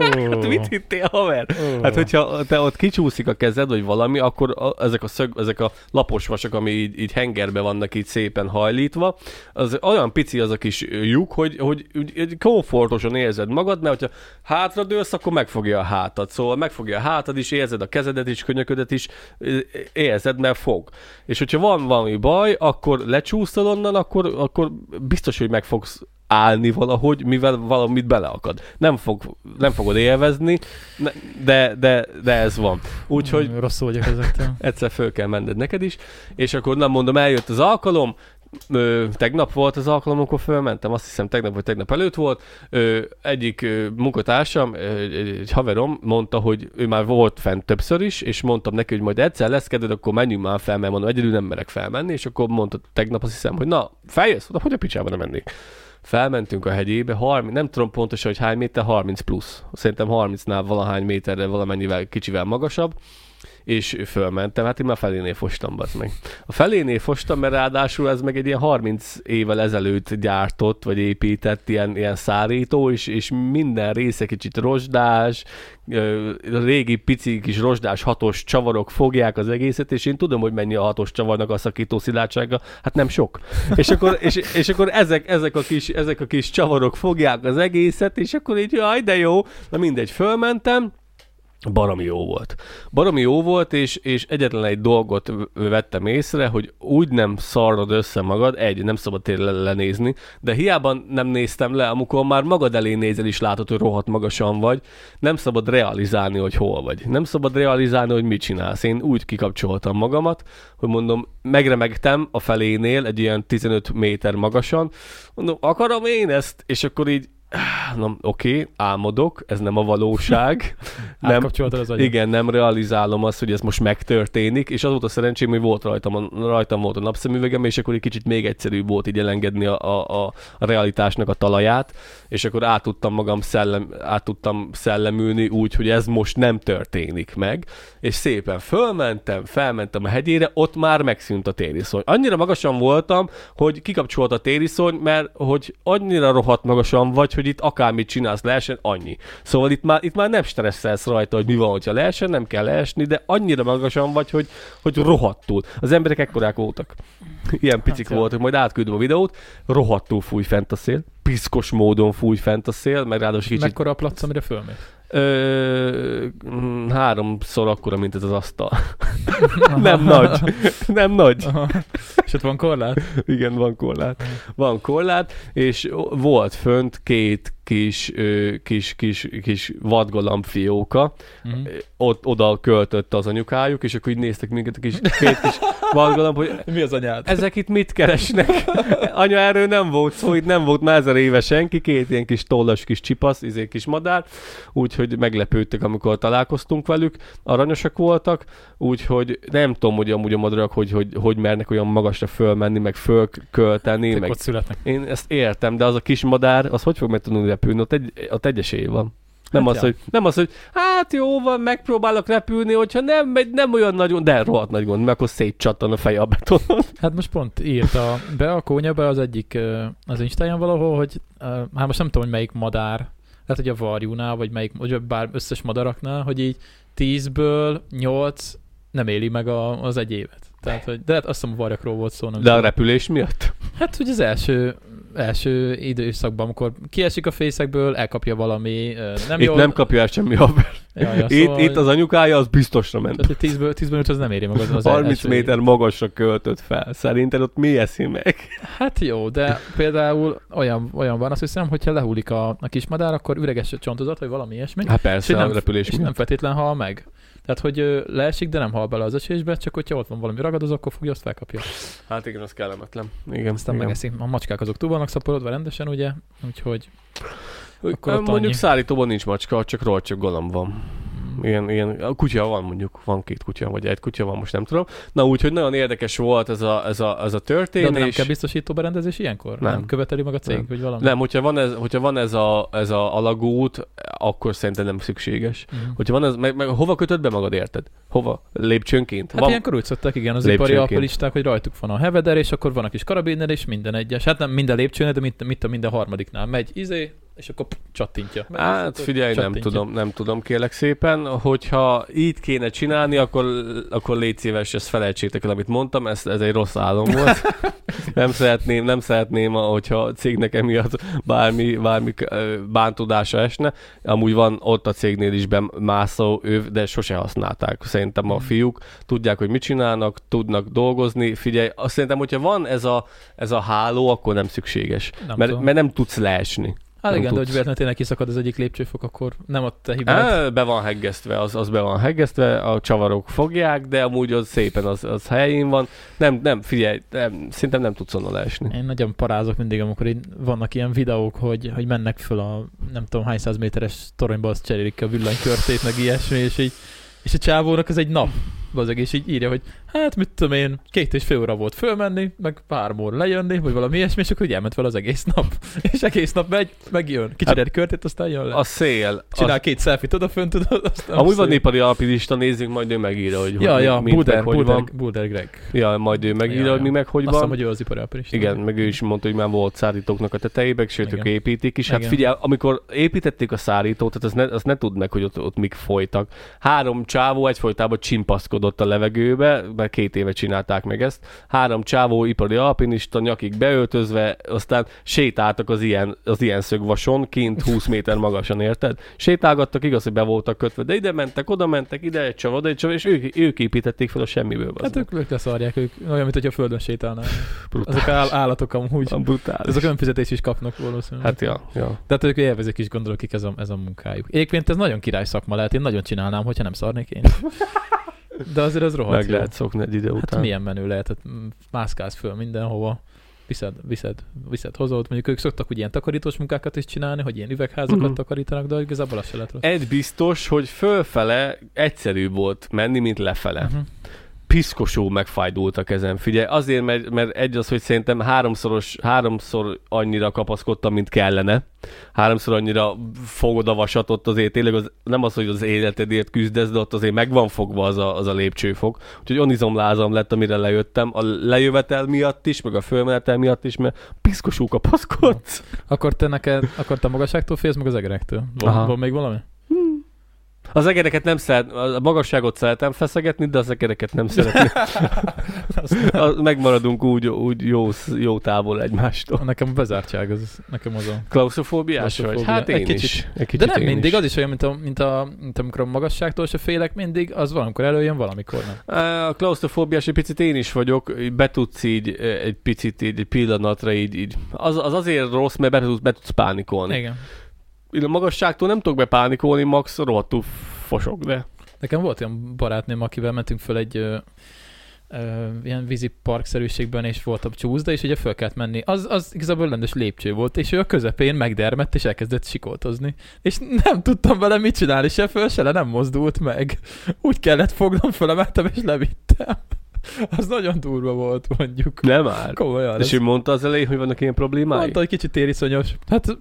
Hát mit hittél, haver? Hát, hogyha te ott kicsúszik a kezed, vagy valami, akkor a, ezek, a szög, ezek a lapos vasok, ami így, így hengerbe vannak így szépen hajlítva, az olyan pici az a kis lyuk, hogy, hogy úgy komfortosan érzed magad, mert hogyha hátradőlsz, akkor megfogja a hátad. Szóval megfogja a hátad is, érzed a kezedet is, könyöködet is, érzed, mert fog. És hogyha van valami baj, akkor lecsúszol onnan, akkor, akkor biztos, hogy meg fogsz állni valahogy, mivel valamit beleakad. Nem, fog, nem fogod élvezni, de, de, de ez van. Úgyhogy Rosszul vagyok ezektől. egyszer föl kell menned neked is, és akkor nem mondom, eljött az alkalom, Ö, tegnap volt az alkalom, amikor fölmentem, azt hiszem tegnap vagy tegnap előtt volt. Ö, egyik ö, munkatársam, ö, egy, haverom mondta, hogy ő már volt fent többször is, és mondtam neki, hogy majd egyszer lesz kedved, akkor menjünk már fel, mert mondom, egyedül nem merek felmenni, és akkor mondta tegnap azt hiszem, hogy na, feljössz? Oda, hogy a picsába nem mennék. Felmentünk a hegyébe, 30, nem tudom pontosan, hogy hány méter, 30 plusz. Szerintem 30-nál valahány méterre valamennyivel kicsivel magasabb és fölmentem, hát én már felénél fostam, bazd meg. A felénél fostam, mert ráadásul ez meg egy ilyen 30 évvel ezelőtt gyártott, vagy épített ilyen, ilyen szárító, és, és minden része kicsit rozsdás, régi pici kis rozsdás hatos csavarok fogják az egészet, és én tudom, hogy mennyi a hatos csavarnak a szakító szilárdsága, hát nem sok. És akkor, és, és akkor ezek, ezek, a kis, ezek a kis csavarok fogják az egészet, és akkor így, jaj, de jó, na mindegy, fölmentem, baromi jó volt. Baromi jó volt, és, és egyetlen egy dolgot vettem észre, hogy úgy nem szarrod össze magad, egy, nem szabad tényleg le- lenézni, de hiába nem néztem le, amikor már magad elé nézel is látod, hogy rohadt magasan vagy, nem szabad realizálni, hogy hol vagy. Nem szabad realizálni, hogy mit csinálsz. Én úgy kikapcsoltam magamat, hogy mondom, megremegtem a felénél, egy ilyen 15 méter magasan, mondom, akarom én ezt, és akkor így Na, oké, álmodok, ez nem a valóság. nem, az agyat. igen, nem realizálom azt, hogy ez most megtörténik, és az volt a szerencsém, hogy volt rajtam, rajtam volt a napszemüvegem, és akkor egy kicsit még egyszerűbb volt így elengedni a, a, a, a realitásnak a talaját, és akkor át tudtam magam szellem, át tudtam szellemülni úgy, hogy ez most nem történik meg, és szépen fölmentem, felmentem a hegyére, ott már megszűnt a tériszony. Annyira magasan voltam, hogy kikapcsolt a tériszony, mert hogy annyira rohadt magasan vagy, hogy itt akármit csinálsz leesen, annyi. Szóval itt már, itt már nem stresszelsz rajta, hogy mi van, hogyha leesen, nem kell leesni, de annyira magasan vagy, hogy, hogy rohadtul. Az emberek ekkorák voltak. Ilyen picik Hát, voltak, majd átküldöm a videót, rohadtul fúj fent a szél, piszkos módon fúj fent a szél, meg ráadásul kicsit Mekkora a plac, amire fölmész? Ö, háromszor akkora, mint ez az asztal. nem nagy. Nem nagy. Aha. És ott van korlát? Igen, van korlát. Van korlát, és volt fönt két kis, kis, kis, kis vadgalamb fióka. Mhm. Ott, oda költött az anyukájuk, és akkor így néztek minket a kis, két kis vadgalamb, hogy Mi az anyád? ezek itt mit keresnek? Anya, erről nem volt szó, itt nem volt már ezer éve senki, két ilyen kis tollas kis csipasz, izé kis madár, úgyhogy meglepődtek, amikor találkoztunk velük, aranyosak voltak, úgyhogy nem tudom, hogy amúgy a madarak, hogy, hogy, hogy mernek olyan magasra fölmenni, meg fölkölteni, meg ott születnek. én ezt értem, de az a kis madár, az hogy fog meg tudni repülni? Ott egy, ott egy esély van. Nem, Hát az, ja. hogy, nem az, hogy hát jó van, megpróbálok repülni, hogyha nem megy, nem olyan nagyon, de rohadt nagy gond, mert akkor szétcsattan a feje a betonon. Hát most pont írta be a kónya be az egyik az Instáján valahol, hogy hát most nem tudom, hogy melyik madár, lehet, hogy a varjúnál, vagy melyik, vagy bár összes madaraknál, hogy így 10-ből 8 nem éli meg a, az egy évet. Tehát, hogy, de hát azt hiszem a varjakról volt szó. Nem De a tudom. repülés miatt? Hát, hogy az első, első időszakban, amikor kiesik a fészekből, elkapja valami, nem Itt jól. nem kapja el semmi haver. Ja, ja, Itt, szóval, itt az anyukája, az biztosra ment. Tehát, hogy 10-ből, 10-ből 5 az nem éri meg az, az 30 első méter magasra költött fel. Szerinted ott mi eszi meg? Hát jó, de például olyan, olyan van, azt hiszem, hogyha lehullik a, a kismadár, akkor üreges a csontozat, vagy valami ilyesmi, Hát és, persze, nem, a repülés és nem feltétlen hal meg. Tehát, hogy leesik, de nem hal bele az esésbe, csak hogyha ott van valami ragadozó, akkor fogja, azt felkapja. Hát igen, az kellemetlen. Igen, Aztán igen. megeszik. A macskák azok túl vannak szaporodva rendesen, ugye? Úgyhogy Úgy, Akkor mondjuk annyi. szállítóban nincs macska, csak rohadt csak galamb van. Ilyen, ilyen, a kutya van mondjuk, van két kutya, vagy egy kutya van, most nem tudom. Na úgyhogy nagyon érdekes volt ez a, ez a, ez a de történés. nem kell biztosító berendezés ilyenkor? Nem. nem követeli meg a cég, Nem. vagy valami? Nem, hogyha van ez, hogyha van ez a, ez a alagút, akkor szerintem nem szükséges. Mm. Hogyha van ez, meg, meg hova kötöd be magad, érted? Hova? Lépcsőnként? Hát van, ilyenkor úgy szokták, igen, az ipari alkoholisták, hogy rajtuk van a heveder, és akkor van a kis karabiner, és minden egyes. Hát nem minden lépcsőnél, de mit, mit a minden harmadiknál megy, izé, és akkor pff, csattintja. Hát figyelj, nem tudom, nem tudom, kérlek szépen. Hogyha így kéne csinálni, akkor, akkor légy szíves, ezt felejtsétek el, amit mondtam, ez, ez egy rossz álom volt. nem szeretném, nem szeretném, hogyha a cégnek emiatt bármi, bármi bántódása esne. Amúgy van ott a cégnél is bemászó öv, de sose használták. Szerintem a Mhm. fiúk tudják, hogy mit csinálnak, tudnak dolgozni. Figyelj, azt szerintem, hogyha van ez a, ez a háló, akkor nem szükséges. Nem mert, tudom. mert nem tudsz leesni. Hát igen, de hogy tudsz. véletlenül tényleg kiszakad az egyik lépcsőfok, akkor nem ott te hibád. Be van heggesztve, az, az be van heggesztve, a csavarok fogják, de amúgy az szépen az, az helyén van. Nem, nem, figyelj, nem, szerintem nem tudsz onnan leesni. Én nagyon parázok mindig, amikor így vannak ilyen videók, hogy, hogy mennek föl a nem tudom hány száz méteres toronyba, azt cserélik a villanykörtét, meg ilyesmi, és így és a csávónak ez egy nap, bazeg, és így írja, hogy hát mit tudom én, két és fél óra volt fölmenni, meg pár óra lejönni, vagy valami ilyesmi, és akkor így elment fel az egész nap. És egész nap megy, megjön, kicserél körtét, aztán jön le. A szél. Csinál Az, két selfie odafönt, tudod, aztán amúgy van ipari alpinista, nézzük, majd ő megírja, hogy Ja, hogy ja, mi- mit, meg hogy Bulder, van. Bulder Greg. Ja, majd ő megírja, Ja, hogy mi meg hogy Azt hiszem, van. hogy ő az ipari alpinista. Igen, meg ő is mondta, hogy már volt szállítóknak a tetejében, sőt, ők építik is. Hát Igen. figyelj, amikor építették a szállítót, tehát azt ne, azt ne tudd meg, hogy ott, ott mik folytak. Három csávó egyfolytában csimpaszkodott a levegőbe, mert két éve csinálták meg ezt. Három csávó ipari alpinista, nyakig beöltözve, aztán sétáltak az ilyen, az ilyen szögvason, kint 20 méter magasan, érted? Sétálgattak, igaz, hogy be voltak kötve, de ide mentek, oda mentek, ide egy oda egy csavar, és ők, ők építették fel a semmiből. Hát ők, ők leszarják, ők olyan, mint hogy a földön sétálnának. Brutális. Azok áll, állatok amúgy. A brutális. Ezek önfizetés is kapnak valószínűleg. Hát ja, ja. De hát ők élvezik is, gondolok, ez a, ez a munkájuk. Egyébként ez nagyon király szakma lehet, én nagyon csinálnám, hogyha nem szarnék én. De azért az rohadt Meg jó. lehet szokni egy idő Hát után. milyen menő lehet, hát mászkálsz föl mindenhova, viszed, viszed, viszed, hozod. Mondjuk ők szoktak ugye ilyen takarítós munkákat is csinálni, hogy ilyen üvegházakat uh-huh. takarítanak, de igazából az se lehet rossz. Egy biztos, hogy fölfele egyszerűbb volt menni, mint lefele. Uh-huh. Piszkosú megfájdult a kezem. Figyelj, azért, mert, mert egy az, hogy szerintem háromszoros, háromszor annyira kapaszkodtam, mint kellene. Háromszor annyira fogod a vasat, ott azért tényleg az, nem az, hogy az életedért küzdesz, de ott azért meg van fogva az a, az a lépcsőfok. Úgyhogy onizomlázam lett, amire lejöttem. A lejövetel miatt is, meg a fölmenetel miatt is, mert piszkosú kapaszkodsz. Akkor te neked, akkor te a magasságtól félsz, meg az egerektől? Van, Aha. van még valami? Az egereket nem szeret, a magasságot szeretem feszegetni, de az egereket nem szeretem. Megmaradunk úgy, úgy jó, jó távol egymástól. Nekem a bezártság, az, nekem az a... Klaustrofóbiás vagy? Hát én Egy kicsit. is. Egy kicsit De nem mindig, is. az is olyan, mint, a, mint, a, mint amikor a magasságtól se félek mindig, az valamikor előjön, valamikor nem. A klaustrofóbiás egy picit én is vagyok, be tudsz így eh, egy picit így egy pillanatra így, így. Az, az azért rossz, mert be tudsz, be tudsz pánikolni. Igen. Én a magasságtól nem tudok bepánikolni, max rohadtul fosok, de Nekem volt olyan barátnőm, akivel mentünk föl egy ö, ö, ilyen vízi parkszerűségben, és volt a csúszda, és ugye föl kellett menni. Az, az igazából rendes lépcső volt, és ő a közepén megdermett, és elkezdett sikoltozni. És nem tudtam vele mit csinálni, se föl, se le, nem mozdult meg. Úgy kellett fognom, fölemeltem, és levittem. Az nagyon durva volt, mondjuk. nem áll. Komolyan. És ez- ő mondta az elején, hogy vannak ilyen problémái? Mondta, hogy kicsit tériszonyos. Hát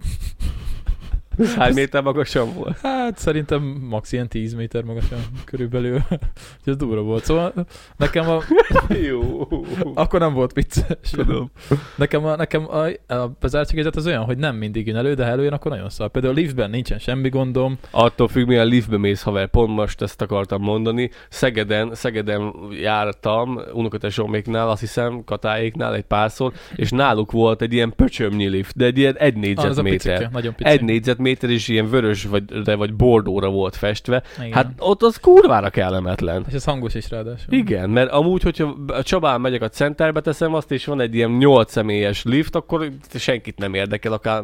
hány méter magasan volt? Hát szerintem max ilyen 10 méter magasan körülbelül. Úgyhogy ez durva volt. Szóval nekem a... Jó. Akkor nem volt vicces. Tudom. Nekem a, nekem a, a bezártságérzet az olyan, hogy nem mindig jön elő, de ha előjön, akkor nagyon szar. Például a liftben nincsen semmi gondom. Attól függ, milyen liftbe mész, haver. Pont most ezt akartam mondani. Szegeden, Szegeden jártam, unokatesóméknál, azt hiszem, Katáéknál egy párszor, és náluk volt egy ilyen pöcsömnyi lift, de egy ilyen egy Ah, négyzetméter. picike, nagyon pici. egy négyzetméter is ilyen vörös vagy, de vagy bordóra volt festve. Igen. Hát ott az kurvára kellemetlen. És ez hangos is ráadásul. Igen, mert amúgy, hogyha a Csabán megyek a centerbe teszem azt, és van egy ilyen 8 személyes lift, akkor senkit nem érdekel, akár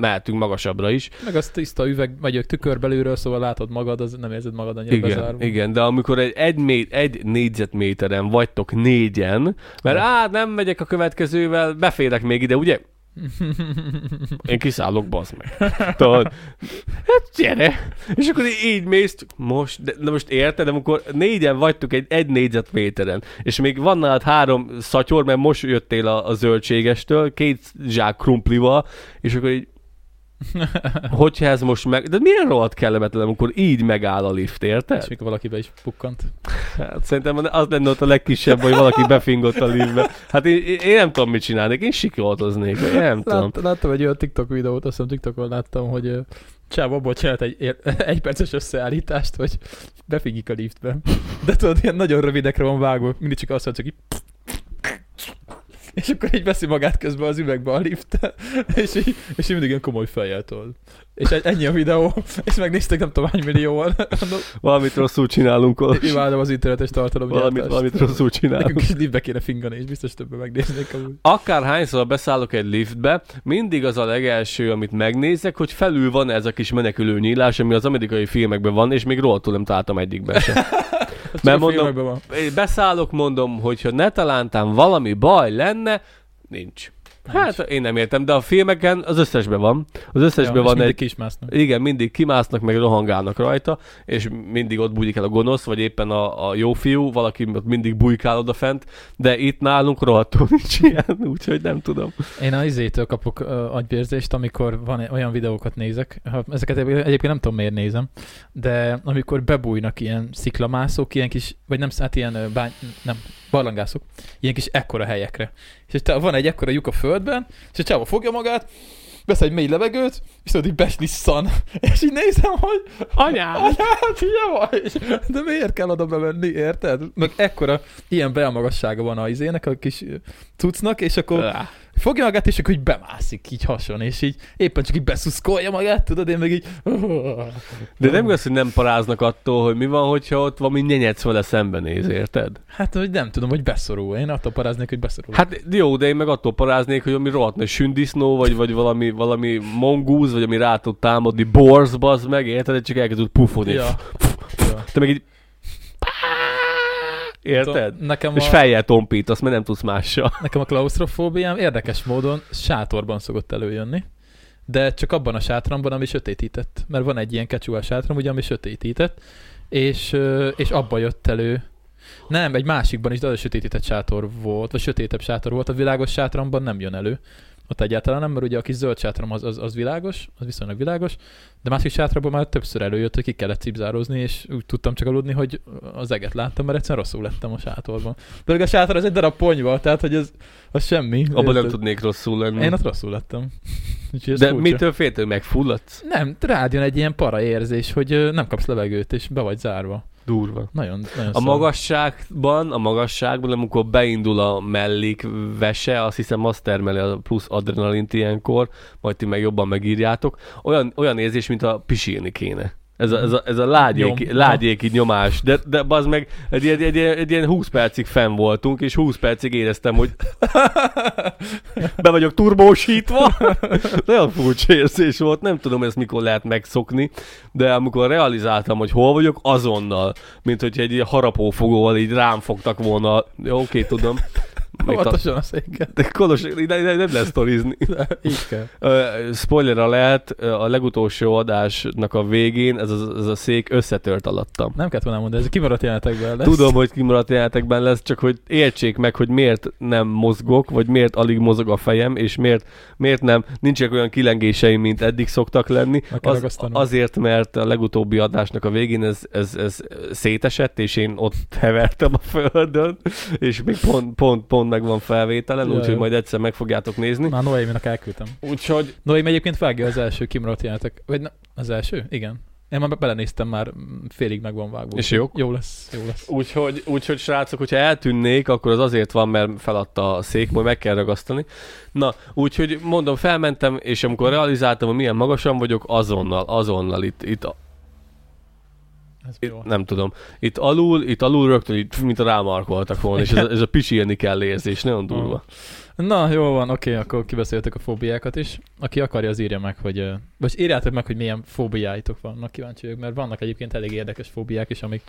mehetünk magasabbra is. Meg az tiszta üveg, vagy tükör belülről, szóval látod magad, az nem érzed magad annyira Igen, bezárva. igen, de amikor egy, egy, mé- egy négyzetméteren vagytok négyen, mert á, nem megyek a következővel, beférek még ide, ugye? Én kiszállok, bazd meg. Tudod? Hát gyere! És akkor így mész, most, de, de most érted, amikor négyen vagytok egy, egy négyzetméteren, és még van nálad három szatyor, mert most jöttél a, a zöldségestől, két zsák krumplival, és akkor így hogyha ez most meg... De milyen rohadt kellemetlen, amikor így megáll a lift, érted? És mikor valakibe is pukkant. Hát szerintem az lenne ott a legkisebb, hogy valaki befingott a liftbe. Hát én, én nem tudom, mit csinálnék, én sikoltoznék, én nem tudom. Lát, láttam egy olyan TikTok videót, azt hiszem TikTokon láttam, hogy Csáv abból csinált egy, egy perces összeállítást, hogy befigik a liftbe. De tudod, ilyen nagyon rövidekre van vágva, mindig csak azt mondja, csak így és akkor így veszi magát közben az üvegbe a lift, és így, és így mindig ilyen komoly fejjel tol. És ennyi a videó, és megnéztek nem tudom hány millióan. Mondom, Valamit rosszul csinálunk, Kolos. Imádom az internetes tartalom. Valamit, valamit rosszul csinálunk. Nekünk is liftbe kéne fingani, és biztos többen megnéznék amúgy. Akár hányszor beszállok egy liftbe, mindig az a legelső, amit megnézek, hogy felül van ez a kis menekülő nyílás, ami az amerikai filmekben van, és még rohadtul nem találtam egyikben sem. Mert mondom- van. Én beszállok, mondom, hogyha ne talántán valami baj lenne, nincs. Hát én nem értem, de a filmeken az összesben van. Az összesben Ja, van mindig egy... ki is másznak. Igen, mindig kimásznak, meg rohangálnak rajta, és mindig ott bújik el a gonosz, vagy éppen a, a jó fiú, valaki ott mindig bujkál odafent, de itt nálunk rohadtul nincs ilyen, úgyhogy nem tudom. Én a izétől kapok uh, agybérzést, amikor van olyan videókat nézek, ezeket egyébként nem tudom miért nézem, de amikor bebújnak ilyen sziklamászók, ilyen kis, vagy nem, hát ilyen bány, nem, barlangászok, ilyen kis ekkora helyekre. És van egy ekkora lyuk a földben, és a csáva fogja magát, vesz egy mély levegőt, és tudod, így beslisszan. És így nézem, hogy anyád, hülye vagy? De miért kell oda bemenni, érted? Meg ekkora, ilyen belmagassága van a izének, a kis cuccnak, és akkor Áh. Fogja magát, és akkor így bemászik így hason, és így éppen csak így beszuszkolja magát, tudod, én meg így... De nem igaz, hogy nem paráznak attól, hogy mi van, hogyha ott valami nyenyec vele szembenéz, érted? Hát, hogy nem tudom, hogy beszorul. Én attól paráznék, hogy beszorul. Hát jó, de én meg attól paráznék, hogy ami rohadt nagy sündisznó, vagy, vagy valami, valami mongúz, vagy ami rá tud támadni, borz, bazd meg, érted? Csak elkezdett pufogni. ja. ja. Te meg így... Érted? Tudom, Nekem És a, fejjel tompítasz, mert nem tudsz mással. nekem a klaustrofóbiám érdekes módon sátorban szokott előjönni, de csak abban a sátramban, ami sötétített. Mert van egy ilyen kecsúás sátram, ugye, ami sötétített, és, és abba jött elő. Nem, egy másikban is, de az a sötétített sátor volt, vagy sötétebb sátor volt, a világos sátramban nem jön elő. Ott egyáltalán nem, mert ugye a kis zöld sátram az, az, az világos, az viszonylag világos, de másik sátramban már többször előjött, hogy ki kellett cipzározni, és úgy tudtam csak aludni, hogy az eget láttam, mert egyszerűen rosszul lettem a sátorban. De a sátor az egy darab ponyva, tehát hogy ez az semmi. Abban nem tudnék rosszul lenni. Én ott rosszul lettem. De furcsa. mitől féltél? Megfulladsz? Nem, rád jön egy ilyen para érzés, hogy nem kapsz levegőt, és be vagy zárva. Durva. Nagyon, nagyon A magasságban, a magasságban, amikor beindul a mellék vese, azt hiszem azt termeli a plusz adrenalint ilyenkor, majd ti meg jobban megírjátok, olyan, olyan érzés, mint a pisilni kéne. Ez a, ez a, ez a lágyéki, Nyom. lágyéki nyomás. De, de az meg egy, ilyen- egy, egy, egy ilyen 20 percig fenn voltunk, és 20 percig éreztem, hogy be vagyok turbósítva. Nagyon furcsa érzés volt, nem tudom ezt mikor lehet megszokni, de amikor realizáltam, hogy hol vagyok, azonnal, mint hogy egy harapófogóval így rám fogtak volna, jó, oké, tudom, Pontosan a székkel. de Kolos, ide, ide nem lehet sztorizni. Így kell. Spoiler lehet, a legutolsó adásnak a végén ez a, ez a szék összetört alattam. Nem kellett volna mondani, ez kimaradt jelenetekben lesz. Tudom, hogy kimaradt jelenetekben lesz, csak hogy értsék meg, hogy miért nem mozgok, vagy miért alig mozog a fejem, és miért, miért nem, nincsenek olyan kilengéseim, mint eddig szoktak lenni. Az, azért, mert a legutóbbi adásnak a végén ez, ez, ez szétesett, és én ott hevertem a földön, és még pont, pont, pont meg van felvételen, úgyhogy jó. majd egyszer meg fogjátok nézni. Már Noéminak elküldtem. Úgyhogy Noém egyébként vágja az első kimaradt jelenetek. Vagy ne, az első? Igen. Én már belenéztem, már félig meg van vágva. És jók? Jó lesz, jó lesz. Úgyhogy, úgyhogy srácok, hogyha eltűnnék, akkor az azért van, mert feladta a szék, majd meg kell ragasztani. Na, úgyhogy mondom, felmentem, és amikor realizáltam, hogy milyen magasan vagyok, azonnal, azonnal itt, itt, Ez itt nem tudom, itt alul, itt alul rögtön, itt, mint a rámarkoltak volna, és ez, a- ez a pisilni kell érzés, nagyon durva. Na, jó van, oké, akkor kibeszéltük a fóbiákat is. Aki akarja, az írja meg, hogy... Vagy írjátok meg, hogy milyen fóbiáitok vannak, kíváncsi vagyok, mert vannak egyébként elég érdekes fóbiák is, amik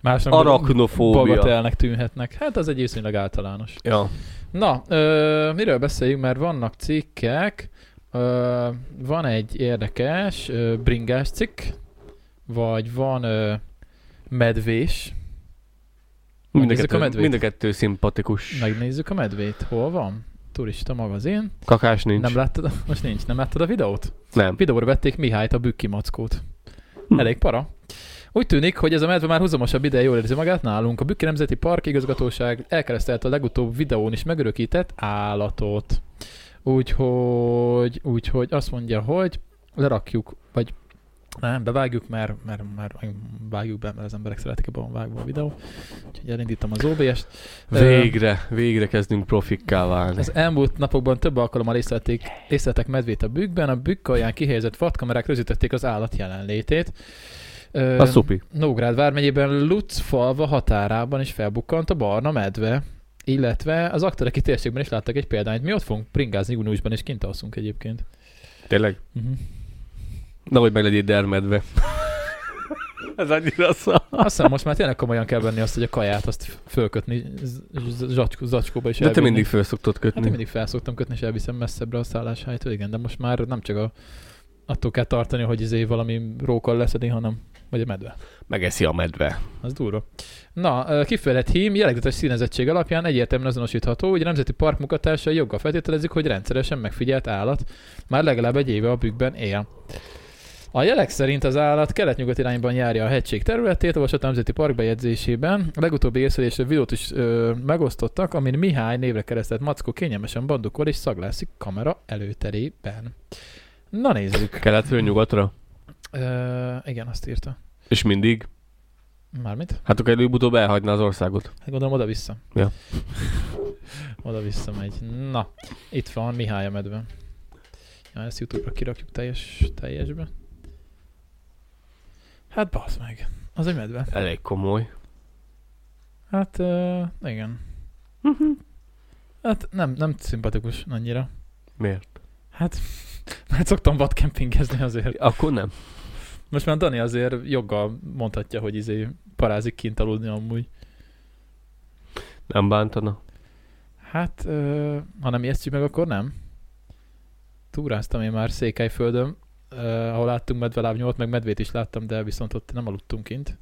másnak Arachnofóbia. bagatelnek tűnhetnek. Hát az egy viszonylag általános. Ja. Na, ö, miről beszéljünk, mert vannak cikkek, ö, van egy érdekes ö, bringás cikk, vagy van ö, medvés. Mind a, Megnézzük a kettő, medvét? mind a kettő szimpatikus. Megnézzük a medvét. Hol van? Turista magazin. Kakás nincs. Nem láttad, most nincs, nem láttad a videót? nem. Videóra vették Mihályt, a bükki mackót. Hm. Elég para. Úgy tűnik, hogy ez a medve már húzamosabb ideje jól érzi magát nálunk. A Bükki Nemzeti Park igazgatóság elkeresztelt a legutóbb videón is megörökített állatot. Úgyhogy, úgyhogy azt mondja, hogy lerakjuk, nem, bevágjuk, mert, mert, mert vágjuk be, mert az emberek szeretik, ebben van vágva a videó. Úgyhogy elindítom az OBS-t. Végre, végre kezdünk profikká válni. Az elmúlt napokban több alkalommal észlelték, észleltek medvét a bükkben, a bükk alján kihelyezett fatkamerák rögzítették az állat jelenlétét. A szupi. Nógrád vármegyében Lutz falva határában is felbukkant a barna medve, illetve az aktoreki térségben is láttak egy példányt. Mi ott fogunk pringázni júniusban, és kint alszunk egyébként. Tényleg? Uh-huh. Na, hogy meg legyél dermedve. Ez annyira szar. Azt hiszem, most már tényleg komolyan kell venni azt, hogy a kaját azt fölkötni zacskó, zacskóba is De te mindig föl szoktad Hát én kötni. mindig felszoktam kötni, és elviszem messzebbre a szálláshelytől, igen, de most már nem csak a, attól kell tartani, hogy izé valami rókkal leszedi, hanem vagy a medve. Megeszi a medve. Az durva. Na, kifejlett hím jellegzetes színezettség alapján egyértelműen azonosítható, hogy a Nemzeti Park munkatársai joggal feltételezik, hogy rendszeresen megfigyelt állat már legalább egy éve a bükkben él. A jelek szerint az állat kelet-nyugat irányban járja a hegység területét, olvasott a Nemzeti Park bejegyzésében. A legutóbbi észlelésre videót is ö, megosztottak, amin Mihály névre keresztelt mackó kényelmesen bandukol és szaglászik kamera előterében. Na nézzük. Keletről nyugatra? Ö, igen, azt írta. És mindig? Mármint? Hát akkor előbb-utóbb elhagyná az országot. Hát gondolom oda-vissza. Ja. oda-vissza megy. Na, itt van Mihály a medve. Ja, ezt Youtube-ra kirakjuk teljes, teljesbe. Hát basz meg. Az egy medve. Elég komoly. Hát, uh, igen. Hát nem, nem szimpatikus annyira. Miért? Hát, mert szoktam vadkempingezni azért. Akkor nem. Most már Dani azért joggal mondhatja, hogy izé parázik kint aludni amúgy. Nem bántana. Hát, ö, ha nem ijesztjük meg, akkor nem. Túráztam én már Székelyföldön, ö, ahol láttunk medvelábnyolót, meg medvét is láttam, de viszont ott nem aludtunk kint.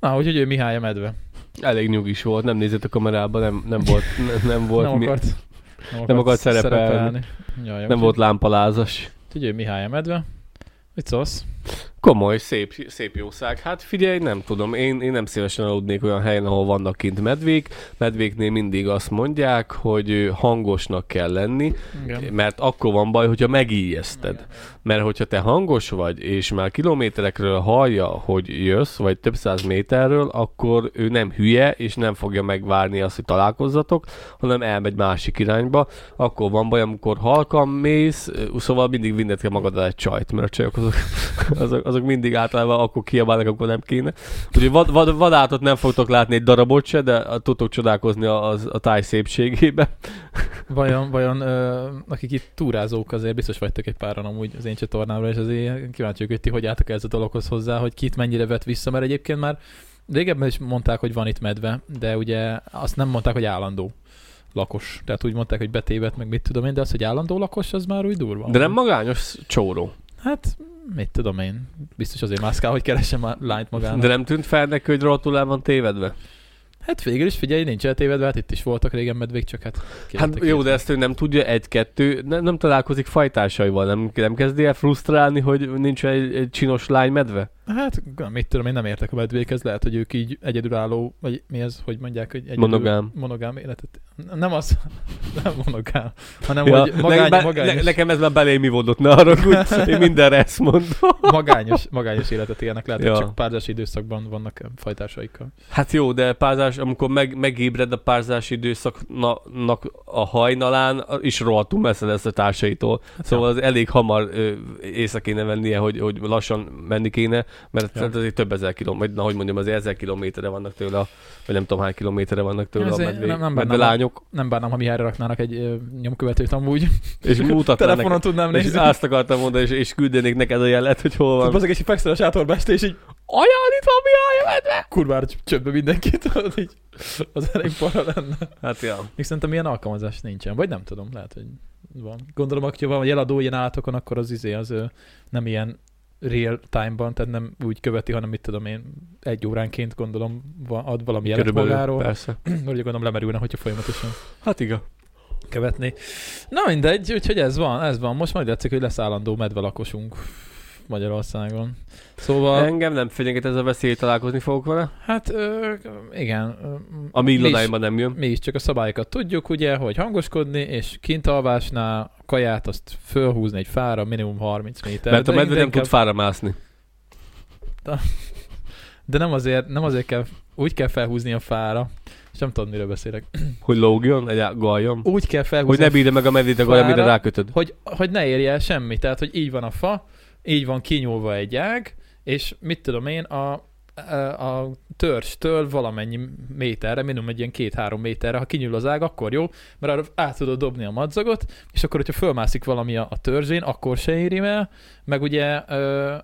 Na, úgyhogy ő Mihály a medve. Elég nyugis volt, nem nézett a kamerába, nem, nem volt, nem, nem volt, nem mi, akart, nem nem akart szerepelni. Ja, jó, nem volt lámpalázas. Úgyhogy ő Mihály a medve. Mit szólsz? Komoly, szép, szép jószág. Hát figyelj, nem tudom, én, én nem szívesen aludnék olyan helyen, ahol vannak kint medvék. Medvéknél mindig azt mondják, hogy hangosnak kell lenni, Igen. mert akkor van baj, hogyha megijeszted. Mert hogyha te hangos vagy, és már kilométerekről hallja, hogy jössz, vagy több száz méterről, akkor ő nem hülye, és nem fogja megvárni azt, hogy találkozzatok, hanem elmegy másik irányba. Akkor van baj, amikor halkan mész, szóval mindig vinned kell magaddal egy csajt, mert a csajok azok, azok, azok mindig általában akkor kiabálnak, akkor nem kéne. Úgyhogy vad, vad, vadátot nem fogtok látni egy darabot se, de tudtok csodálkozni a, a, a táj szépségébe. Vajon, vajon ö, akik itt túrázók, azért biztos vagytok egy páran amúgy az én csatornámra, és azért kíváncsi hogy ti hogy álltok ez a dologhoz hozzá, hogy kit mennyire vet vissza, mert egyébként már régebben is mondták, hogy van itt medve, de ugye azt nem mondták, hogy állandó. lakos. Tehát úgy mondták, hogy betévet, meg mit tudom én, de az, hogy állandó lakos, az már úgy durva. De nem magányos csóró. Hát, mit tudom én. Biztos azért mászkál, hogy keresem a lányt magának. De nem tűnt fel neki, hogy rohadtul el van tévedve? Hát végül is figyelj, nincs eltévedve, hát itt is voltak régen medvék, csak hát... Hát jó, de ezt ő nem tudja, egy-kettő, nem, nem találkozik fajtársaival, nem, nem kezdi el frusztrálni, hogy nincs egy, egy csinos lány medve? Hát, mit tudom, én nem értek a medvékhez, lehet, hogy ők így egyedülálló, vagy mi ez, hogy mondják, hogy egyedül, Monogám. monogám életet. Nem az, nem monogám, hanem Ja, hogy magány, ne, magányos, ne, nekem ez már belém ivódott, ne arra én mindenre ezt mondom. magányos, magányos életet élnek, lehet, Ja. hogy csak párzási időszakban vannak fajtársaikkal. Hát jó, de pázás, amikor meg, megébred a párzási időszaknak a hajnalán, is rohadtul messze lesz a társaitól. Hát Szóval az elég hamar ö, észre kéne vennie, hogy, hogy lassan menni kéne, mert Ja. azért több ezer kilométer, vagy na, hogy mondjam, azért ezer kilométerre vannak tőle, a, vagy nem tudom hány kilométerre vannak tőle Ezért a medvé, nem- nem bánnám, lányok, Nem bánnám, ha Mihályra raknának egy ö, nyomkövetőt amúgy. és mutatnának Telefonon tudnám és nézni. azt akartam mondani, és, és küldenék neked a jelet, hogy hol van. Azok is fekszel a sátorba este, és így Olyan, itt van Mihály a medve! kurvára csöbbe mindenkit, az így az elég para lenne. Hát ja. Még szerintem ilyen alkalmazás nincsen, vagy nem tudom, lehet, hogy van. Gondolom, aki van jeladó ilyen állatokon, akkor az izé az nem ilyen real time-ban, tehát nem úgy követi, hanem mit tudom én, egy óránként gondolom ad valami jelet Körülbelül, magáról. persze. Vagy gondolom lemerülne, hogyha folyamatosan Hát igen. követni. Na mindegy, úgyhogy ez van, ez van. Most majd látszik, hogy lesz állandó medve lakosunk Magyarországon. Szóval, Engem nem fenyeget ez a veszély, találkozni fogok vele. hát ö, igen. ö, A mi irodáimban nem jön. mi is csak a szabályokat tudjuk, ugye, hogy hangoskodni, és kint alvásnál a kaját azt fölhúzni egy fára, minimum 30 méter. Mert a De- medve de nem tud fára mászni. De nem azért, nem azért kell, úgy kell felhúzni a fára, és nem tudom, miről beszélek. Hogy lógjon, egy galjon. Úgy kell felhúzni, Hogy ne bírja meg a medvét a galja, amire rákötöd. hogy, hogy ne érje el semmi. Tehát, hogy így van a fa, így van kinyúlva egy ág, és mit tudom én, a, a, a törstől valamennyi méterre, minimum egy ilyen két-három méterre, ha kinyúl az ág, akkor jó, mert arra át tudod dobni a madzagot, és akkor, hogyha fölmászik valami a, a törzsén, akkor se éri el, meg ugye, ö,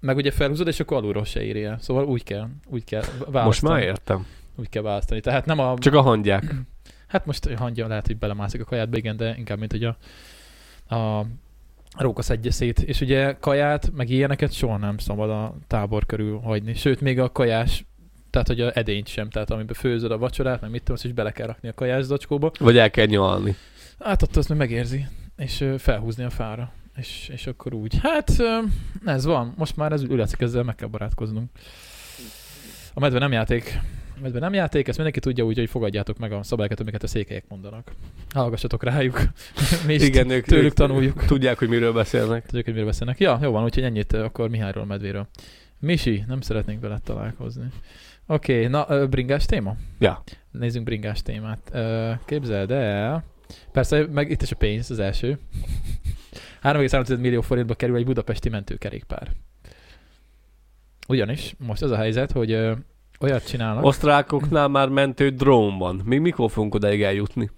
meg ugye felhúzod, és akkor alulról se éri el. Szóval úgy kell, úgy kell választani. Most már értem. Úgy kell választani. Tehát nem a... Csak a hangyák. Hát most a hangja lehet, hogy belemászik a kajátba, igen, de inkább, mint hogy a, a róka szedje szét. És ugye kaját, meg ilyeneket soha nem szabad a tábor körül hagyni. Sőt, még a kajás, tehát hogy a edényt sem, tehát amiben főzöd a vacsorát, meg mit tudom, azt is bele kell rakni a kajás zacskóba. Vagy el kell nyalni. Hát ott azt meg megérzi, és felhúzni a fára. És, és akkor úgy. Hát ez van, most már ez ületszik ezzel, meg kell barátkoznunk. A medve nem játék. Medve nem játék, ezt mindenki tudja úgy, hogy fogadjátok meg a szabályokat, amiket a székelyek mondanak. Hallgassatok rájuk. Mi is Igen, ők, tőlük ők tanuljuk. Tudják, hogy miről beszélnek. Tudjuk, hogy miről beszélnek. Ja, jó van, úgyhogy ennyit ö, akkor Mihályról, medvéről. Misi, nem szeretnénk veled találkozni. Oké, okay, na, bringás téma? Ja. Nézzünk bringás témát. Képzeld el, persze, meg itt is a pénz az első. 3,3 millió forintba kerül egy budapesti mentőkerékpár. Ugyanis most az a helyzet, hogy olyat csinálnak. Osztrákoknál már mentő drón van. Mi mikor fogunk odaig eljutni?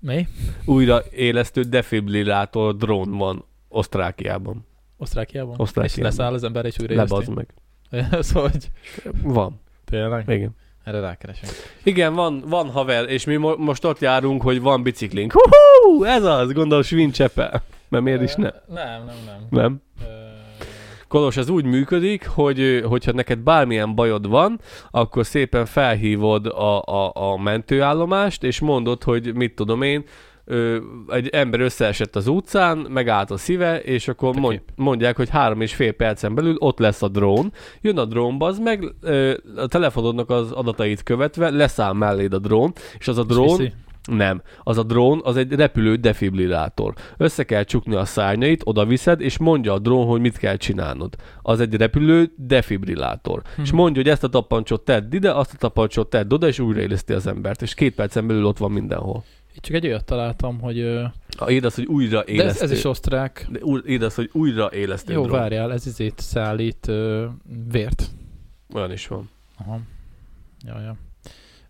Mi? Újra élesztő defibrillátor drón van Osztrákiában. Osztrákiában? Osztrákiában. És leszáll az ember és újra Lebazd meg. szóval, hogy Van. tényleg, Igen. erre rákeresünk. Igen, van, van haver, és mi mo- most ott járunk, hogy van biciklink. Hú, ez az, gondol Svincsepe. Mert miért is ne? Nem, nem, nem. Nem. Ö, Kolos, ez úgy működik, hogy hogyha neked bármilyen bajod van, akkor szépen felhívod a, a, a mentőállomást, és mondod, hogy mit tudom én, ö, egy ember összeesett az utcán, megállt a szíve, és akkor mond, mondják, hogy három és fél percen belül ott lesz a drón, jön a drón, az meg ö, a telefonodnak az adatait követve leszáll melléd a drón, és az a drón, viszi? Nem. Az a drón, az egy repülő defibrillátor. Össze kell csukni a szárnyait, oda viszed, és mondja a drón, hogy mit kell csinálnod. Az egy repülő defibrillátor. Hm. És mondja, hogy ezt a tapancsot tedd ide, azt a tapancsot tedd oda, és újraéleszti az embert. És két percen belül ott van mindenhol. Itt csak egy olyat találtam, hogy... Ah, Írd azt, hogy De újraélesztő. ez, ez is osztrák. De Írd azt, hogy újraélesztő Jó, drón. várjál, ez izét szállít ö, vért. Olyan is van. Aha. Ja, ja.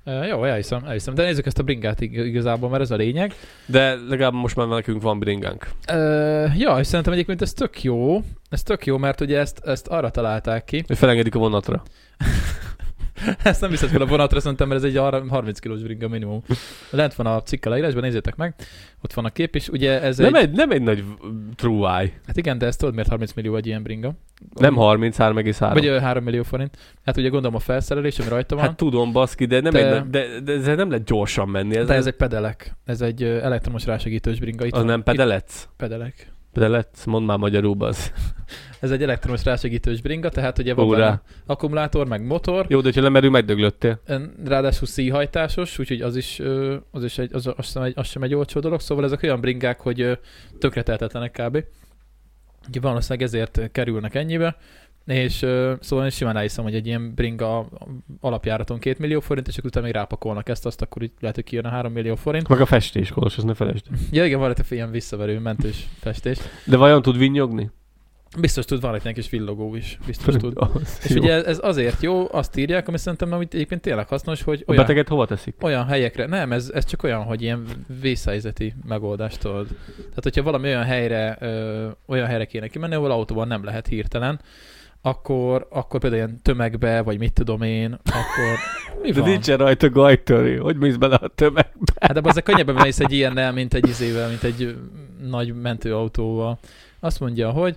Uh, jó, elhiszem, elhiszem. De nézzük ezt a bringát ig- igazából, mert ez a lényeg. De legalább most már nekünk van bringánk. Uh, ja, és szerintem egyébként ez tök jó. Ez tök jó, mert ugye ezt, ezt arra találták ki. Hogy felengedik a vonatra. Ezt nem viszed fel a vonatra, szerintem, mert ez egy 30 kilós bringa minimum. Lent van a cikk a leírásban, nézzétek meg. Ott van a kép, és ugye ez Nem egy... egy, nem egy nagy true eye. Hát igen, de ezt tudod, miért 30 millió egy ilyen bringa? Nem 33,3. Vagy ö, 3 millió forint. Hát ugye gondolom a felszerelés, ami rajta van. Hát tudom, baszki, de nem, Te- egy, de, de, de, nem lehet gyorsan menni. Ez, de ez egy pedelek. Ez egy elektromos rásegítős bringa. Itt az van- nem Itt pedelec? pedelek. Pedelec? Mondd már magyarul, az. Ez egy elektromos rásegítős bringa, tehát ugye van benne akkumulátor, meg motor, Jó, de ha lemerül, megdöglöttél. ráadásul szíhajtásos, úgyhogy az is, az is egy, az, az, sem egy, az sem egy olcsó dolog, szóval ezek olyan bringák, hogy ö, tökre tehetetlenek kb. Ugye valószínűleg ezért kerülnek ennyibe, és szóval én simán elhiszem, hogy egy ilyen bringa alapjáraton 2 millió forint, és akkor utána még rápakolnak ezt, azt akkor így lehet, hogy kijön a 3 millió forint. Meg a festés, Kolos, azt ne felejtsd. Ja igen, van egy ilyen visszaverő mentős festés. De vajon tud vinnyogni? Biztos tud, van egy kis villogó is, biztos tud. Az És jó. ugye ez azért jó, azt írják, ami szerintem amit egyébként tényleg hasznos, hogy A olyan, beteget hova teszik? olyan helyekre, nem, ez, ez csak olyan, hogy ilyen vészhelyzeti megoldást tudod. Tehát, hogyha valami olyan helyre, ö, olyan helyre kéne kimenni, ahol autóban nem lehet hirtelen, akkor, akkor például ilyen tömegbe, vagy mit tudom én, akkor mi De van? nincsen rajta gajtörő. Hogy mész bele a tömegbe? Hát de azért könnyebben mész egy ilyennel, mint egy izével, mint egy nagy mentőautóval. Azt mondja, hogy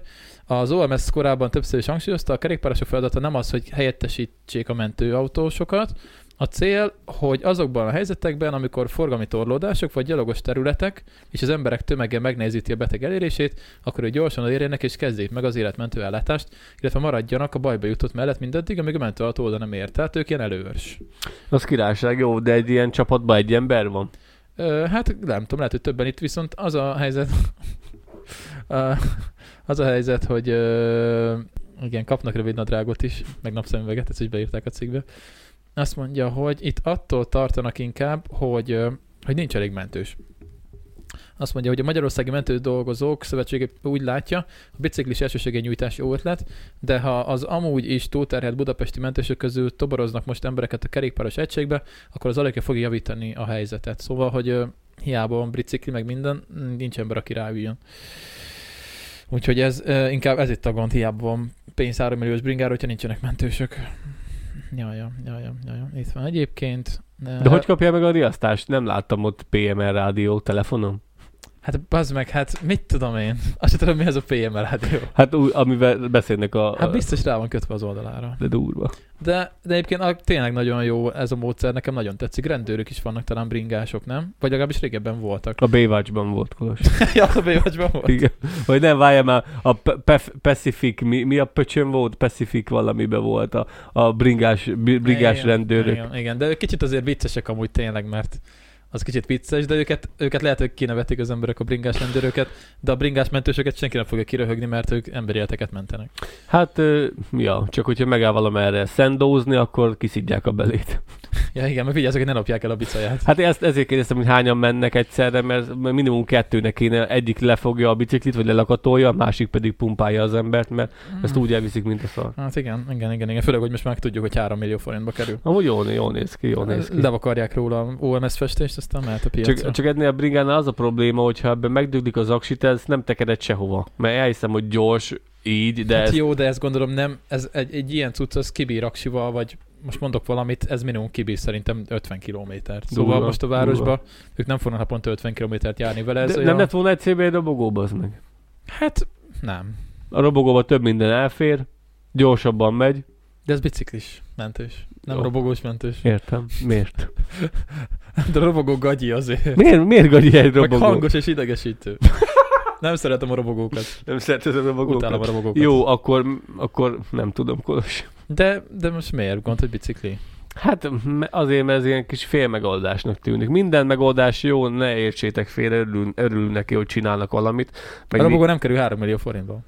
az OMS korábban többször is hangsúlyozta, a kerékpárosok feladata nem az, hogy helyettesítsék a mentőautósokat, a cél, hogy azokban a helyzetekben, amikor forgalmi torlódások vagy gyalogos területek, és az emberek tömege megnézíti a beteg elérését, akkor ők gyorsan elérjenek és kezdjék meg az életmentő ellátást, illetve maradjanak a bajba jutott mellett mindaddig, amíg a mentőautó oda nem ért. Tehát ők ilyen előörs. Az királyság, jó, de egy ilyen csapatban egy ember van. Ö, hát nem tudom, lehet, hogy többen itt viszont az a helyzet, az a helyzet, hogy ö, igen, kapnak rövid nadrágot is, meg napszemüveget, ezt is beírták a cikkbe. Azt mondja, hogy itt attól tartanak inkább, hogy, ö, hogy nincs elég mentős. Azt mondja, hogy a Magyarországi Mentő Dolgozók Szövetsége úgy látja, a biciklis elsősegélynyújtás jó ötlet, de ha az amúgy is túlterhelt budapesti mentősök közül toboroznak most embereket a kerékpáros egységbe, akkor az alig fogja javítani a helyzetet. Szóval, hogy hiába van bicikli, meg minden, nincs ember, aki ráüljön. Úgyhogy ez inkább ez itt a gond, hiába van pénz 3 milliós bringára, hogyha nincsenek mentősök. Ja, ja, ja, ja, ja, ja. Itt van egyébként. De hogy kapja meg a riasztást? Nem láttam ott PMR rádió telefonon. Hát bazd meg, hát mit tudom én? Azt sem tudom, mi ez a PM rádió. Hát úgy, amivel beszélnek a... Hát biztos rá van kötve az oldalára. De durva. De, de egyébként a, tényleg nagyon jó ez a módszer, nekem nagyon tetszik. Rendőrök is vannak talán bringások, nem? Vagy legalábbis régebben voltak. A Baywatch-ban volt, Kolos. ja, a Baywatch-ban volt. Igen. Vagy nem, várjál már, a Pacific, mi, mi a pöcsön volt? Pacific valamiben volt a, a bringás, bri- bringás Igen, rendőrök. Igen, igen, de kicsit azért viccesek amúgy tényleg, mert az kicsit vicces, de őket, őket lehet, hogy kinevetik az emberek a bringás rendőröket, de a bringás mentősöket senki nem fogja kiröhögni, mert ők emberi életeket mentenek. Hát, ja, csak hogyha megáll valamerre szendózni, akkor kiszidják a belét. Ja igen, mert vigyázzak, hogy ne lopják el a bicaját. Hát ezt, ezért kérdeztem, hogy hányan mennek egyszerre, mert minimum kettőnek kéne, egyik lefogja a biciklit, vagy lelakatolja, a másik pedig pumpálja az embert, mert ezt úgy elviszik, mint a szar. Hát igen, igen, igen, igen. Főleg, hogy most már tudjuk, hogy 3 millió forintba kerül. Amúgy jól, jól néz ki, jól néz ki. Levakarják róla a OMS festést, aztán mehet a piacra. Csak, csak ennél a bringánál az a probléma, hogyha ebben megdöglik az aksit, ez nem tekered sehova. Mert elhiszem, hogy gyors, így, de hát ez... jó, de ezt gondolom nem, ez egy, egy ilyen cucc, az kibír aksival, vagy most mondok valamit, ez minimum kibír szerintem 50 kilométert. Szóval Durva, most a városba ők nem fognak naponta 50 kilométert járni vele. Ez de olyan... nem lett volna egy CB robogóba, az meg. Hát nem. A robogóba több minden elfér, gyorsabban megy. De ez biciklis mentős. Nem Jó. robogós mentős. Értem. Miért? De robogó gagyi azért. Miért, miért gagyi egy Meg robogó? hangos és idegesítő. Nem szeretem a robogókat. Nem szereted a robogókat? Utálom a robogókat. Jó, akkor, akkor nem tudom, Kolos. De, de most miért gond, hogy bicikli? Hát azért, mert ez ilyen kis félmegoldásnak tűnik. Minden megoldás jó, ne értsétek félre, örül, örülünk neki, hogy csinálnak valamit. A robogó nem kerül 3 millió forintba.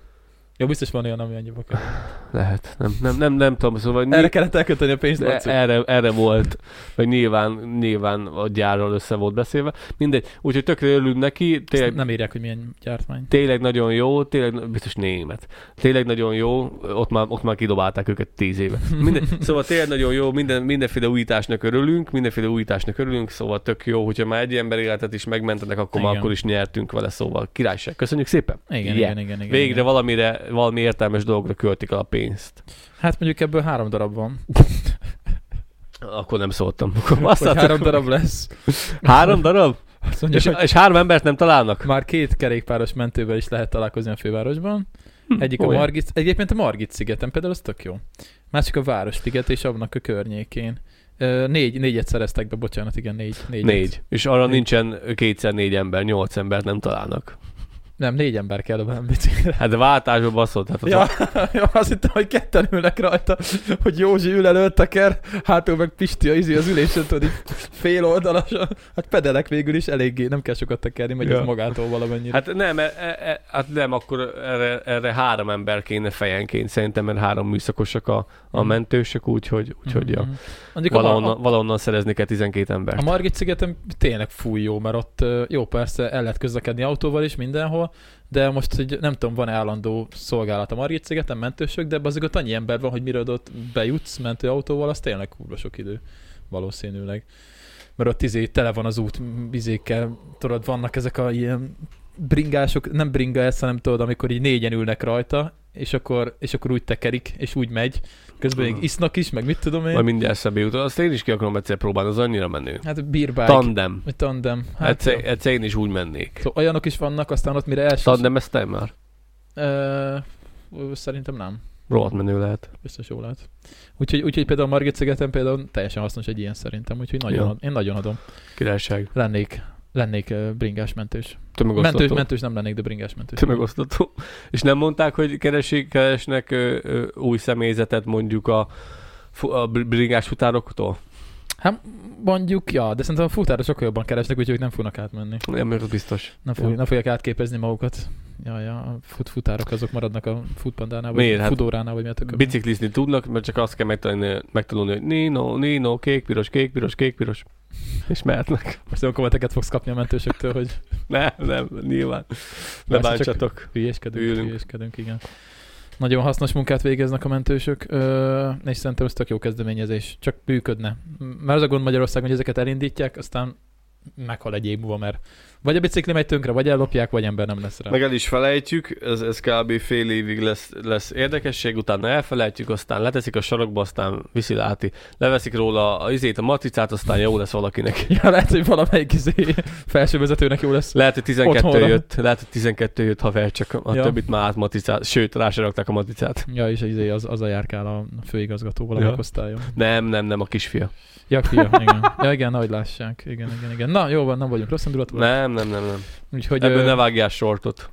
Jó, biztos van olyan, ami annyiba kerül. Lehet, nem, nem, nem, nem tudom, szóval Erre kellett elkölteni a pénzt, E- Laci. erre, erre volt, vagy nyilván, nyilván a gyárral össze volt beszélve. Mindegy, úgyhogy tökre örülünk neki, Ezt tényleg, Nem írják, hogy milyen gyártmány. tényleg nagyon jó, tényleg, biztos német. Tényleg nagyon jó, ott már, ott már kidobálták őket tíz éve. Minden, szóval tényleg nagyon jó, minden, mindenféle újításnak örülünk, mindenféle újításnak örülünk, szóval tök jó, hogyha már egy ember életet is megmentenek, akkor már akkor is nyertünk vele, szóval királyság. Köszönjük szépen! Igen, Yeah. igen, igen, igen. Végre igen. valamire, valami értelmes dologra költik el a pénzt. Hát mondjuk ebből három darab van. Akkor nem szóltam. Akkor Hogy három darab lesz. Három darab? Azt mondja, És, hogy és három embert nem találnak? már két kerékpáros mentővel is lehet találkozni a fővárosban. Egyik a olyan. Margit, egyébként a Margit szigeten például az tök jó. Másik a Városliget és annak a környékén. Ö, Négy, négyet szereztek be, bocsánat, igen, négy. Négy. Négy. És arra Négy. nincsen kétszer négy ember, nyolc embert nem találnak. Nem, négy ember kell a bicikre. Hát de váltásba baszott. Hát az Ja, a... ja, azt hittem, hogy ketten ülnek rajta, hogy Józsi ül elő teker, hátul meg Pisti a izi az ülésen, tudod, így fél oldalasan. Hát pedelek végül is eléggé, nem kell sokat tekerni, megy Ja. ez magától valamennyire. Hát, nem, e, e, e, hát nem, akkor erre, erre három ember kéne fejenként, szerintem, mert három műszakosak a, a Mhm. mentősök, úgyhogy, úgyhogy ja. Mhm. Mondjuk a, valahonnan, a, valahonnan szerezni kell 12 embert. a Margit szigeten tényleg fúj jó, mert ott jó, persze el lehet közlekedni autóval is mindenhol, de most, hogy nem tudom, van állandó szolgálat a Margit szigeten, mentősök, de azért ott annyi ember van, hogy mire ott bejutsz mentőautóval, az tényleg kurva sok idő, valószínűleg. Mert ott izé tele van az út izékkel, tudod, vannak ezek a ilyen bringások, nem bringa ez, hanem tudod, amikor így négyen ülnek rajta, és akkor, és akkor úgy tekerik, és úgy megy. Közben még Mhm. isznak is, meg mit tudom én. Majd mindjárt eszembe jut. Azt én is ki akarom egyszer próbálni, az annyira menő. Hát beerbike, Tandem. vagy tandem. Hát Egyszer, jó. egyszer én is úgy mennék. Szóval olyanok is vannak, aztán ott mire első... Tandem ezt te már? Ö, szerintem nem. Rohadt menő lehet. Biztos jó lehet. Úgyhogy, úgyhogy például a Margit szigeten például teljesen hasznos egy ilyen szerintem, úgyhogy nagyon, Ja. ad, én nagyon adom. Királyság. Lennék, lennék bringás mentős. Tömegosztató. Mentős, mentős nem lennék, de bringás mentős. Tömegosztató. És nem mondták, hogy keresik, keresnek ö, ö, új személyzetet mondjuk a, a br- bringás futároktól? Hát mondjuk, ja, de szerintem a futárok sokkal jobban keresnek, úgyhogy ők nem fognak átmenni. Nem, mert biztos. Nem, fog, Ja. nem fogják átképezni magukat. Ja, ja, a fut, futárok azok maradnak a futpandánál, Miért? vagy Hát fudóránál, vagy mi a. Biciklizni tudnak, mert csak azt kell megtanulni, megtanulni hogy Nino, Nino, kék, piros, kék, piros, kék, piros. És mehetnek. Most olyan kommenteket fogsz kapni a mentősöktől, hogy Nem, nem, nyilván. Ne bántsatok. hülyéskedünk, Ülünk. hülyéskedünk, igen. Nagyon hasznos munkát végeznek a mentősök, és szerintem ez tök jó kezdeményezés. Csak működne. Mert az a gond Magyarországon, hogy ezeket elindítják, aztán meghal egy év múlva, mert vagy a bicikli megy tönkre, vagy ellopják, vagy ember nem lesz rá. Meg el is felejtjük, ez, ez kb. fél évig lesz, lesz érdekesség, utána elfelejtjük, aztán leteszik a sarokba, aztán viszi láti. Leveszik róla a izét, a matricát, aztán jó lesz valakinek. Ja, lehet, hogy valamelyik izé felsővezetőnek jó lesz. Lehet, hogy 12 Otthonra. jött, lehet, hogy 12 jött haver, csak a Ja. többit már átmatricát, sőt, rá a matricát. Ja, és izé az, az a járkál a főigazgató valamelyik Ja. osztályon. Nem, nem, nem, a kisfia. Ja, fia, igen. Ja, igen, ahogy lássák. Igen, igen, igen. Na, jó van, nem vagyunk rossz indulatúak. Nem, nem, nem, nem. Úgyhogy Ebből ö, ne vágjál sortot.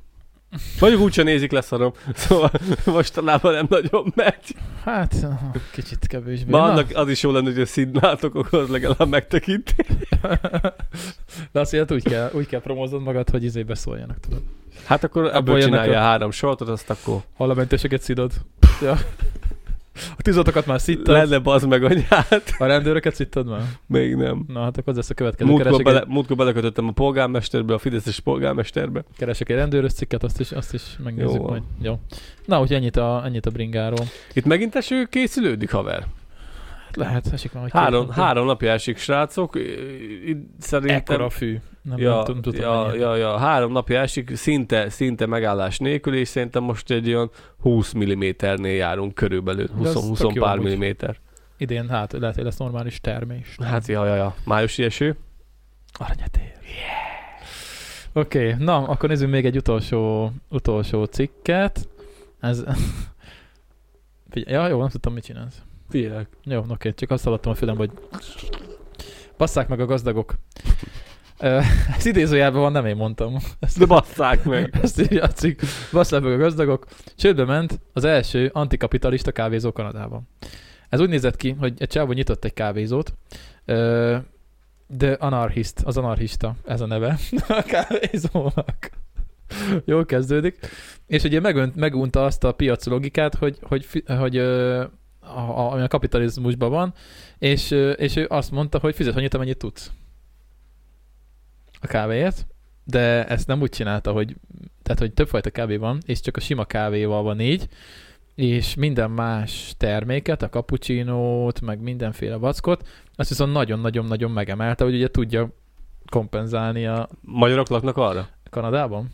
Mondjuk úgyse nézik leszarom. Szóval mostanában nem nagyon megy. hát kicsit kevésbé. Ma Na. annak az is jó lenne, hogy a színlátok, akkor az legalább megtekinti. De azt jelenti, úgy kell, úgy kell promóznod magad, hogy izé beszóljanak, tudod. Hát akkor ebből jönnek csinálja a- három sortot, azt akkor Hall a mentősöket szidod. Ja. A tűzoltókat már szittad, lenne bazd meg anyát. a rendőröket szittad már. Még nem. Na hát akkor az lesz a következő. Múltkor, Keresek, bele, egy, múltkor belekötöttem a polgármesterbe, a Fideszes polgármesterbe. keresek egy rendőrös cikket, azt is, azt is megnézzük Jó majd. Jó. Na, úgyhogy ennyit a, ennyit a bringáról. Itt megint eső készülődik, haver. Lehet, esik már, hogy Három, három napja esik, srácok. Szerintem... Ekkora a fű. Nem, ja, nem tudom, tudom ja, ja, ja, három napja esik, szinte, szinte megállás nélkül, és szerintem most egy olyan 20 mm-nél járunk körülbelül, De az 20, 20 tök jó pár amúgy. milliméter. Idén hát lehet, hogy lesz normális termés. Hát, ja, ja, ja. Májusi eső. Aranyatér. Yeah. Oké, okay, na, akkor nézzünk még egy utolsó, utolsó cikket. Ez... Figyelj, ja, jó, nem tudtam, mit csinálsz. Figyelek. Jó, oké, csak azt hallottam a fülembe, hogy basszák meg a gazdagok. Ez idézőjelben van, nem én mondtam. Ezt, De basszák meg. ezt írja a cikk. Basszák meg a gazdagok. Csődbe ment az első antikapitalista kávézó Kanadában. Ez úgy nézett ki, hogy egy csávó nyitott egy kávézót, de anarchist, az anarchista, ez a neve a kávézónak. Jól kezdődik. És ugye megönt, megunta azt a piac logikát, hogy, hogy, hogy ö, a, ami a kapitalizmusban van, és, és ő azt mondta, hogy fizet annyit, amennyit tudsz a kávéért, de ezt nem úgy csinálta, hogy, tehát, hogy többfajta kávé van, és csak a sima kávéval van négy, és minden más terméket, a cappuccinót, meg mindenféle vackot, azt viszont nagyon-nagyon-nagyon megemelte, hogy ugye tudja kompenzálni a Magyarok laknak arra? Kanadában.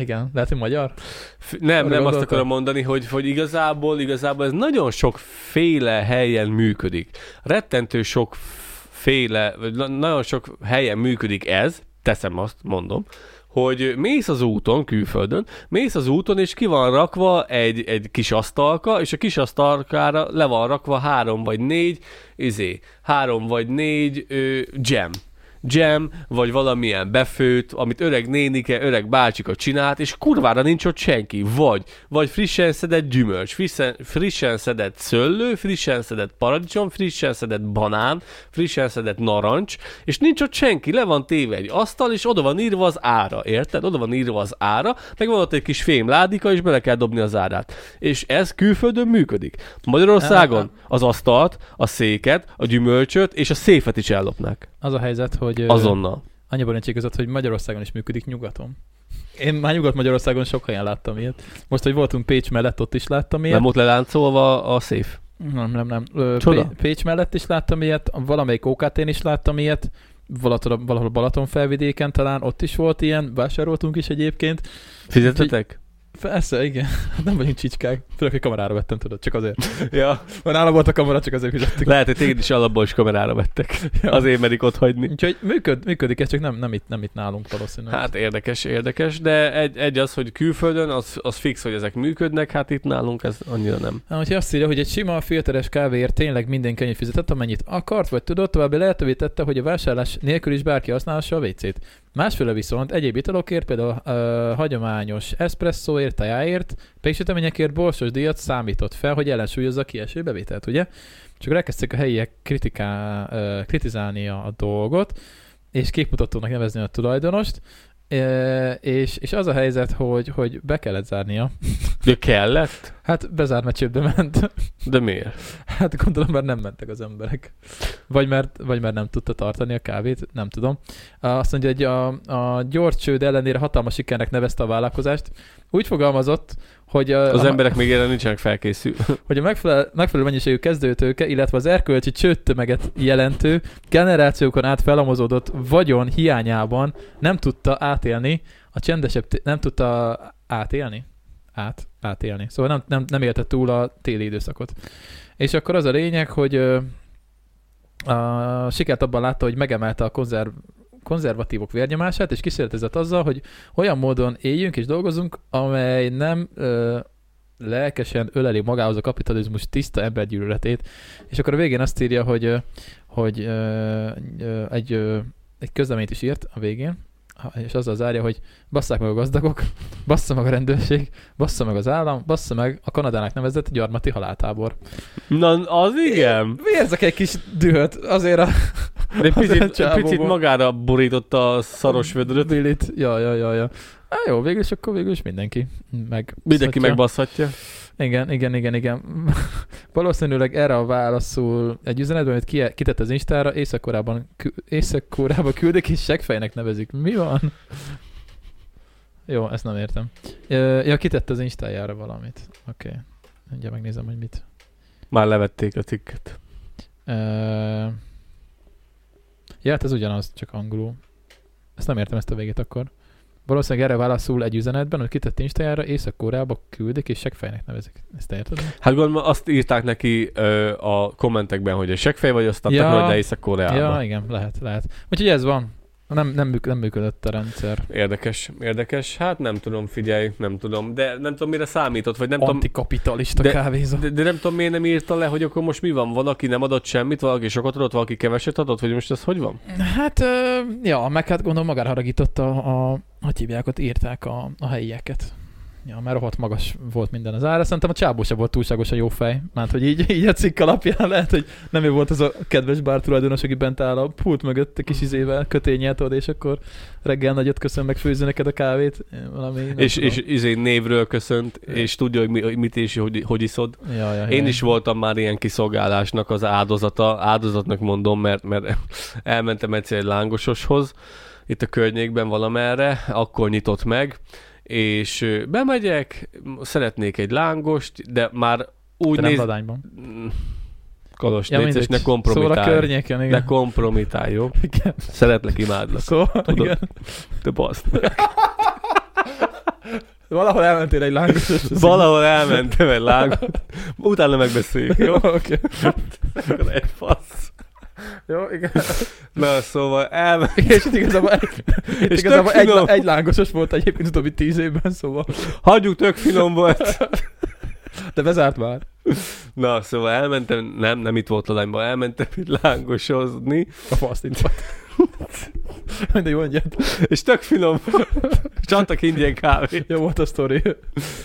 Igen, lehet, hogy magyar? F- nem, nem azt gondoltam. akarom mondani, hogy, hogy igazából, igazából ez nagyon sokféle helyen működik. Rettentő sokféle, vagy na- nagyon sok helyen működik ez, teszem azt, mondom, hogy mész az úton, külföldön, mész az úton, és ki van rakva egy, egy kis asztalka, és a kis asztalkára le van rakva három vagy négy, izé, három vagy négy ö, jam jam, vagy valamilyen befőt, amit öreg nénike, öreg bácsika csinált, és kurvára nincs ott senki. Vagy, vagy frissen szedett gyümölcs, frissen, frissen szedett szöllő, frissen szedett paradicsom, frissen szedett banán, frissen szedett narancs, és nincs ott senki, le van téve egy asztal, és oda van írva az ára, érted? Oda van írva az ára, meg van ott egy kis fém ládika, és bele kell dobni az árát. És ez külföldön működik. Magyarországon az asztalt, a széket, a gyümölcsöt és a széfet is ellopnák. Az a helyzet, hogy... ö, Azonnal. Annyiban nincs igazad, hogy Magyarországon is működik nyugaton. Én már Nyugat-Magyarországon sok helyen láttam ilyet. Most, hogy voltunk Pécs mellett, ott is láttam ilyet. Nem ott leláncolva a széf. Nem, nem, nem. Ö, Csoda. Pé- Pécs mellett is láttam ilyet, valamelyik OKT-n is láttam ilyet, valahol, valahol Balaton felvidéken talán, ott is volt ilyen, vásároltunk is egyébként. Fizetetek? Persze, igen. Nem vagyunk csicskák. Főleg, hogy kamerára vettem, tudod, csak azért. Ja. Van nálam volt a kamera, csak azért fizettük. Lehet, hogy téged is alapból is kamerára vettek. Ja. Azért merik ott hagyni. Úgyhogy működ, működik, ez csak nem, nem, itt, nem itt nálunk valószínűleg. Hát érdekes, érdekes, de egy, egy az, hogy külföldön, az, az fix, hogy ezek működnek, hát itt nálunk ez annyira nem. Hát, hogyha azt írja, hogy egy sima filteres kávéért tényleg mindenki annyit fizetett, amennyit akart, vagy tudott, további lehetővé tette, hogy a vásárlás nélkül is bárki használhassa a WC-t. Másféle viszont egyéb italokért, például uh, hagyományos eszpresszóért, tejáért, péksüteményekért borsos díjat számított fel, hogy ellensúlyozza a kieső bevételt, ugye? Csak elkezdték a helyiek kritiká, uh, kritizálni a, a dolgot, és képmutatónak nevezni a tulajdonost, és, és az a helyzet, hogy, hogy be kellett zárnia. De kellett? Hát bezárt, mert csődbe ment. De miért? Hát gondolom, mert nem mentek az emberek. Vagy mert, vagy mert nem tudta tartani a kávét, nem tudom. Azt mondja, hogy a, a gyors csőd ellenére hatalmas sikernek nevezte a vállalkozást. Úgy fogalmazott, hogy a, Az a, emberek még erre nincsenek felkészülve. hogy a megfelelő, megfelelő mennyiségű kezdőtőke, illetve az erkölcsi csődtömeget jelentő, generációkon át felamozódott vagyon hiányában nem tudta átélni a csendesebb, t- nem tudta átélni? Át, átélni. Szóval nem, nem, nem élte túl a téli időszakot. És akkor az a lényeg, hogy ö, a sikert abban látta, hogy megemelte a konzerv, konzervatívok vérnyomását, és kísérletezett azzal, hogy olyan módon éljünk és dolgozunk, amely nem ö, lelkesen öleli magához a kapitalizmus tiszta embergyűlöletét, és akkor a végén azt írja, hogy, hogy ö, ö, egy, ö, egy közleményt is írt a végén, és azzal zárja, hogy basszák meg a gazdagok, bassza meg a rendőrség, bassza meg az állam, bassza meg a Kanadának nevezett gyarmati haláltábor. Na, az igen. Érzek egy kis dühöt azért a De egy picit, picit magára borította a szaros vödröt. Billit. Ja, ja, ja, ja. Há, jó, végül is akkor végül is mindenki meg. Mindenki megbaszhatja. Igen, igen, igen, igen. Valószínűleg erre a válaszul egy üzenetben, amit ki- kitett az Instára, Észak-Koreában, kü- Észak-Koreába küldik, és segfejnek nevezik. Mi van? Jó, ezt nem értem. Ja, kitett az Instájára valamit. Oké. Okay. Mindjárt megnézem, hogy mit. Már levették a cikket. Ö, Ja, hát ez ugyanaz, csak angolul. Ezt nem értem ezt a végét akkor. Valószínűleg erre válaszul egy üzenetben, hogy kitett Instájára, Észak-Koreába küldik, és segfejnek nevezik. Ezt te érted? Hát gondolom azt írták neki ö, a kommentekben, hogy egy seggfej vagy, aztán Ja. ja. hogy le Észak-Koreába. Ja, igen, lehet, lehet. Úgyhogy ez van. Nem, nem, műk, nem működött a rendszer. Érdekes, érdekes. Hát nem tudom, figyelj, nem tudom. De nem tudom, mire számított, vagy nem tudom, Antikapitalista de- kávézó. de, de, nem tudom, miért nem írta le, hogy akkor most mi van? Valaki nem adott semmit, valaki sokat adott, valaki keveset adott, vagy most ez hogy van? Hát, ö, ja, meg hát gondolom magára haragította a, hogy hívják, ott írták a, a helyieket. Ja, mert rohadt magas volt minden az ára. Szerintem a csábó sem volt túlságosan jó fej. Mert hogy így, így a cikk alapján lehet, hogy nem ő volt az a kedves bár tulajdonos, aki bent áll a pult mögött a kis izével, kötényelt oda, és akkor reggel nagyot köszön, meg főzni neked a kávét. Valami, És, tudom. és izé névről köszönt, és tudja, hogy mi, hogy mit és hogy, hogy iszod. Ja, ja, Én ja. is voltam már ilyen kiszolgálásnak az áldozata, áldozatnak mondom, mert, mert elmentem egyszer egy lángososhoz, itt a környékben valamerre, akkor nyitott meg, és bemegyek, szeretnék egy lángost, de már úgy De nem néz... ladányban. Mm, Kalos, Ja, ja, ne mindegy. Szóval a kompromitálj. környéken, igen. ne kompromitálj, jó? igen. Szeretlek, imádlak. Szóval, Tudod. igen. Te baszt. Valahol elmentél egy lángos. Valahol elmentem egy lángot. Utána megbeszéljük, jó? Oké. Akkor egy fasz. Jó, igen. Na, szóval elmentem. És itt igazából, egy, itt És igazából egy, finom. egy lángosos volt egyébként utóbbi tíz évben, szóval. Hagyjuk, tök finom volt. De bezárt már. Na, szóval elmentem, nem, nem itt volt a lányban, elmentem itt lángosozni, A faszt itt volt. Mindegy, mondjad. és tök finom volt. És adtak ingyen kávét. Jó volt a sztori.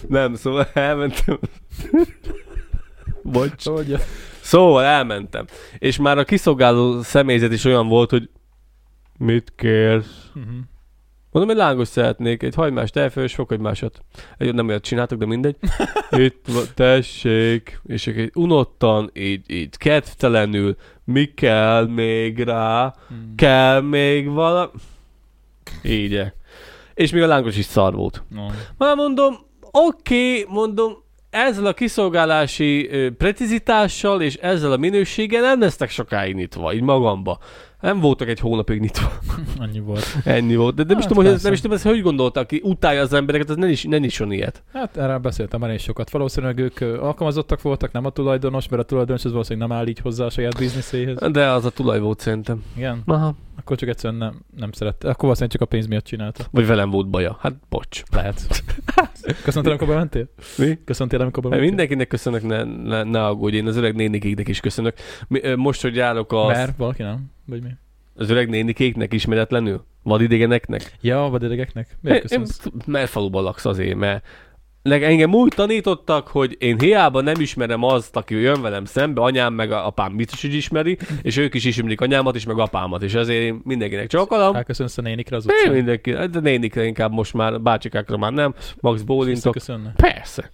Nem, szóval elmentem. Bocs. Mondjad. Szóval elmentem. És már a kiszolgáló személyzet is olyan volt, hogy mit kérsz? Uh-huh. Mondom, egy lángos szeretnék, egy hagymást, elfős, fokhagymásat. Egy, nem olyat csináltak, de mindegy. Itt van, tessék, és így unottan, így, így kedvtelenül, mi kell még rá, Hmm. kell még vala... Így És még a lángos is szar volt. No. Már mondom, oké, okay, mondom, ezzel a kiszolgálási precizitással és ezzel a minőséggel nem lesznek sokáig nyitva, így magamba. Nem voltak egy hónapig nyitva. Annyi volt. Ennyi volt. De nem, is Hát tudom, hogy nem is tudom, ez hogy gondoltak, aki utálja az embereket, az nem is, nem is ilyet. Hát erről beszéltem már én sokat. Valószínűleg ők alkalmazottak voltak, nem a tulajdonos, mert a tulajdonos az valószínűleg nem áll így hozzá a saját bizniszéhez. De az a tulaj volt szerintem. Igen, Aha. akkor csak egyszerűen nem, nem szerette. Akkor valószínűleg csak a pénz miatt csinálta. Vagy velem volt baja. Hát bocs. Lehet. Köszöntél, amikor bementél? Mi? Köszöntél, amikor Hát bementél? mindenkinek köszönök, ne, ne, ne aggódj, én az öreg nénikéknek is köszönök. Most, hogy járok a, Mert valaki nem? Vagy mi? az öreg nénikéknek ismeretlenül, vadidegeneknek, Ja, a vadidegeknek? Miért Én, én, mert faluban laksz azért, mert engem úgy tanítottak, hogy én hiába nem ismerem azt, aki jön velem szembe, anyám meg apám biztos, hogy ismeri, és ők is ismerik anyámat is, meg apámat, és ezért én mindenkinek csókolom. Elköszönsz a nénikre az Én utcán? mindenki, de nénikre inkább most már, bácsikákra már nem, max bólintok. Persze.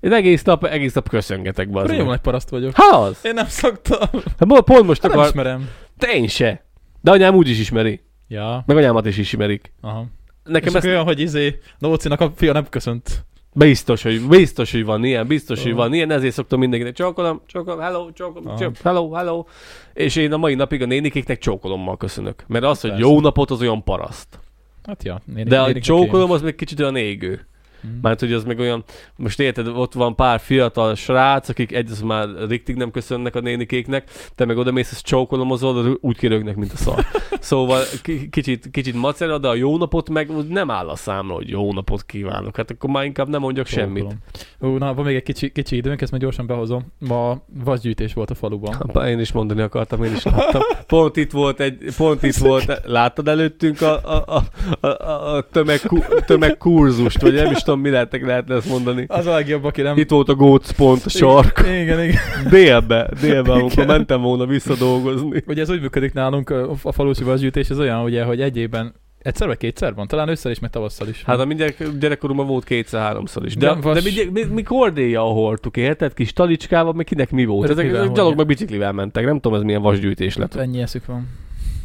Én egész nap, egész nap köszöngetek be. Jó nagy paraszt vagyok. Ha az! Én nem szoktam. Hát pont most Hát nem akar... Te én se. De anyám úgy is ismeri. Ja, Meg anyámat is ismerik. aha. Nekem És ezt olyan, hogy izé, Nócinak a fia nem köszönt. Biztos, hogy, biztos, hogy van ilyen, biztos, hogy Aha. van ilyen, ezért szoktam mindenkinek csókolom, csókolom, hello, csókolom, Aha. csókolom, hello, hello. És én a mai napig a nénikéknek csókolommal köszönök. Mert az, hogy Persze. jó napot, az olyan paraszt. Hát ja. Nénik, De a csókolom, az meg kicsit olyan égő. Hmm. Mert hogy az meg olyan, most érted, ott van pár fiatal srác, akik egy az már riktig nem köszönnek a nénikéknek, te meg oda mész, ezt csókolomozol, úgy kirögnek, mint a szar. szóval ki- kicsit, kicsit macera, de a jó napot meg nem áll a számra, hogy jó napot kívánok. Hát akkor már inkább nem mondjak semmit. Ú, na, van még egy kicsi, kicsi időnk, ezt már gyorsan behozom. Ma vasgyűjtés volt a faluban. Apa, én is mondani akartam, én is láttam. Pont itt volt egy, pont itt volt, láttad előttünk a, a, a, a, a tömeg, tömegkurzust, vagy nem is tudom, mi lehetek, lehetne ezt mondani. Az a legjobb, aki nem... Itt volt a gócpont, a sark. Igen, igen. Délbe, délbe, amikor Igen. mentem volna visszadolgozni. Ugye ez úgy működik nálunk, a falusi vasgyűjtés, ez olyan, ugye, hogy egy évben egyszer vagy kétszer van, talán ősszel is, meg tavasszal is. Hát a mi gyerek, gyerekkoromban volt kétszer-háromszor is. De, de vas- mi, gyere- mi, mi kordéja hordtuk, érted? Kis talicskával, meg kinek mi volt? Ez Ezek, ezek gyalog meg biciklivel mentek. Nem tudom, ez milyen vasgyűjtés lett. Ennyi eszük van.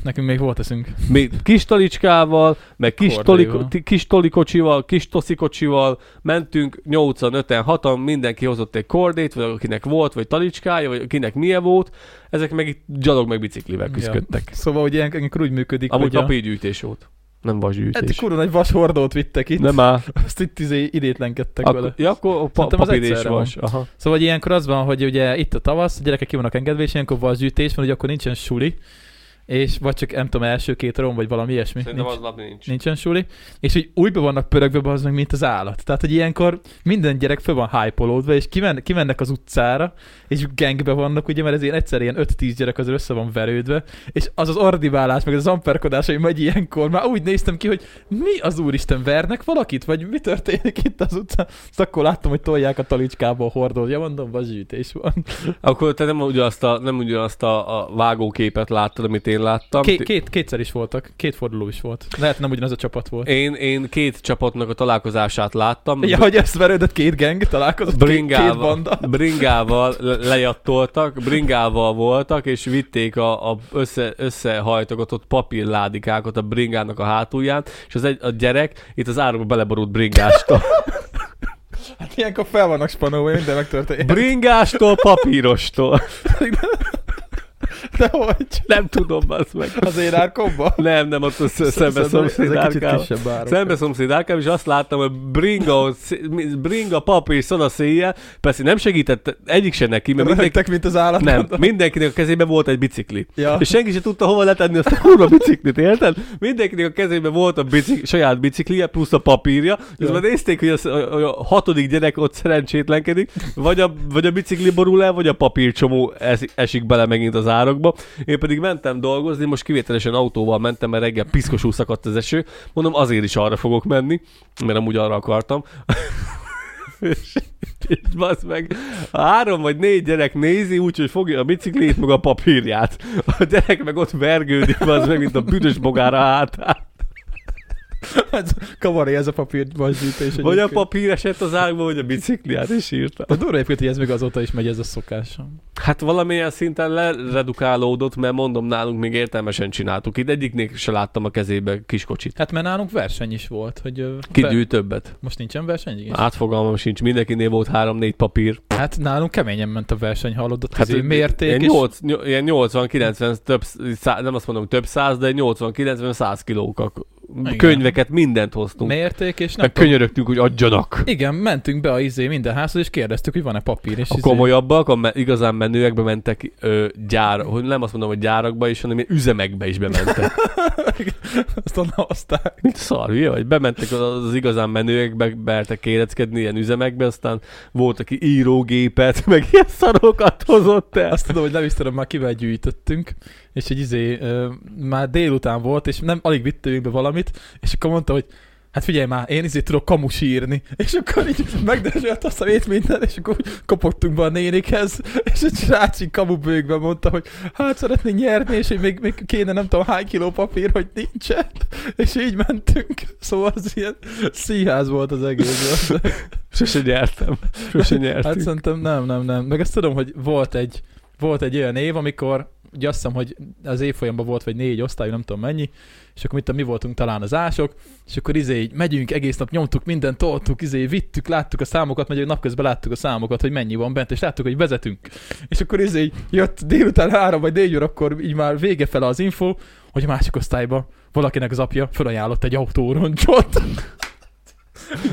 Nekünk még volt eszünk. Mi kis talicskával, meg kis, toliko, kis tolikocsival, kis toszikocsival mentünk 8-an, 5-en, 6-an, mindenki hozott egy kordét, vagy akinek volt, vagy talicskája, vagy akinek milyen volt, ezek meg itt gyalog meg biciklivel küzdöttek. Ja. Szóval ugye ilyenkor úgy működik, Amúgy hogy a... gyűjtés volt. Nem Hát vasgyűjtés. kurva nagy vashordót vittek itt. Nem áll. Azt itt izé idétlenkedtek Akkor, vele. ja, akkor pa- papír és egyszerre van. vas. Aha. Szóval ilyenkor az van, hogy ugye itt a tavasz, a gyerekek ki vannak engedve, és ilyenkor vasgyűjtés van, hogy akkor nincsen suli, és vagy csak nem tudom, első két rom, vagy valami ilyesmi. Szerintem Nincs, az nap nincs. nincsen suli. És hogy újba vannak pörögve az meg, mint az állat. Tehát, hogy ilyenkor minden gyerek föl van hype és kimen, kimennek az utcára, és gangbe vannak, ugye, mert ez ilyen egyszer ilyen 5-10 gyerek az össze van verődve, és az az ordibálás, meg az amperkodás, hogy megy ilyenkor, már úgy néztem ki, hogy mi az úristen, vernek valakit, vagy mi történik itt az utcán? Azt akkor láttam, hogy tolják a talicskába a hordót. Ja, mondom, vasgyűjtés van. Akkor te nem ugyanazt a, nem ugyanazt a, a vágóképet láttad, amit én láttam. Két, két, kétszer is voltak, két forduló is volt. Lehet nem ugyanaz a csapat volt. Én, én két csapatnak a találkozását láttam. Ja, hogy összeverődött két gang, találkozott két, két Bringával, banda. bringával le- lejattoltak, bringával voltak, és vitték a, a össze, összehajtogatott papírládikákat a bringának a hátulján, és az egy, a gyerek itt az árokba beleborult bringástól. Hát ilyenkor fel vannak spanolva, minden megtörténik. Bringástól, papírostól. De hogy? Nem tudom, az meg. Az én árkomba? Nem, nem, ott a sz- szembe szomszéd. Szembe szomszéd árkában, és azt láttam, hogy bringa, bringa papír szoda széjjel. Persze nem segített egyik se neki, mert mindenki, mint az állat. nem, mindenkinek a kezében volt egy bicikli. Ja. És senki se tudta hova letenni azt a kurva biciklit, érted? Mindenkinek a kezében volt a bicik, saját biciklije, plusz a papírja, és Ja. már nézték, hogy, az, hogy a hatodik gyerek ott szerencsétlenkedik, vagy a, vagy a bicikli borul el, vagy a papírcsomó es, esik bele megint az árokba. Én pedig mentem dolgozni, most kivételesen autóval mentem, mert reggel piszkosul szakadt az eső. Mondom, azért is arra fogok menni, mert amúgy arra akartam. és, és basz meg, három vagy négy gyerek nézi úgy, hogy fogja a biciklét, meg a papírját. A gyerek meg ott vergődik, az meg, mint a büdös bogára hátán. Ez kavaré ez a papír vasgyűjtés. Vagy a papír esett az ágba, vagy a bicikliát is írta. De durva egyébként, hogy ez még azóta is megy ez a szokás. Hát valamilyen szinten leredukálódott, mert mondom, nálunk még értelmesen csináltuk. Itt egyiknél se láttam a kezébe kiskocsit. Hát mert nálunk verseny is volt, hogy... Ki gyűjt többet? Most nincsen verseny? Igen. Átfogalmam sincs, mindenkinél volt három-négy papír. Hát nálunk keményen ment a verseny, hallod, Hát hát mérték, ilyen, és 8, ny- ilyen 80-90, több, szá, nem azt mondom több száz, de 80-90-100 kilókak. Igen. Könyveket, mindent hoztunk. mérték, és nem Meg könyörögtünk, hogy adjanak. Igen, mentünk be a izé minden házhoz, és kérdeztük, hogy van-e papír. És A izé- komolyabbak, a me- igazán menőekbe mentek ö, gyár, hogy nem azt mondom, hogy gyárakba is, hanem üzemekbe is bementek. Azt onnan hozták. Mint szar, hülye vagy? Bementek az, az igazán menőekbe, beertek kéreckedni ilyen üzemekbe, aztán volt, aki írógépet, meg ilyen szarokat hozott el. Azt tudom, hogy nem is tudom már kivel gyűjtöttünk, és egy izé, ö, már délután volt, és nem alig vittünk be valamit, és akkor mondta, hogy hát figyelj már, én izé tudok kamus írni. És akkor így megdörzsölt a szemét minden, és akkor kopogtunk be a nénikhez, és egy srác így kamubőkben mondta, hogy hát szeretnénk nyerni, és hogy még, még kéne nem tudom hány kiló papír, hogy nincsen. És így mentünk. Szóval az ilyen színház volt az egész. Sose nyertem. Sose nyertünk. Hát szerintem nem, nem, nem. Meg azt tudom, hogy volt egy, volt egy olyan év, amikor ugye azt hiszem, hogy az évfolyamban volt, vagy négy osztály, nem tudom mennyi, és akkor mit mi voltunk talán az ások, és akkor izé így megyünk, egész nap nyomtuk mindent, toltuk, izé vittük, láttuk a számokat, meg napközben láttuk a számokat, hogy mennyi van bent, és láttuk, hogy vezetünk. És akkor izé így jött délután három vagy négy órakor így már vége fele az info, hogy a másik osztályba valakinek az apja felajánlott egy autóroncsot.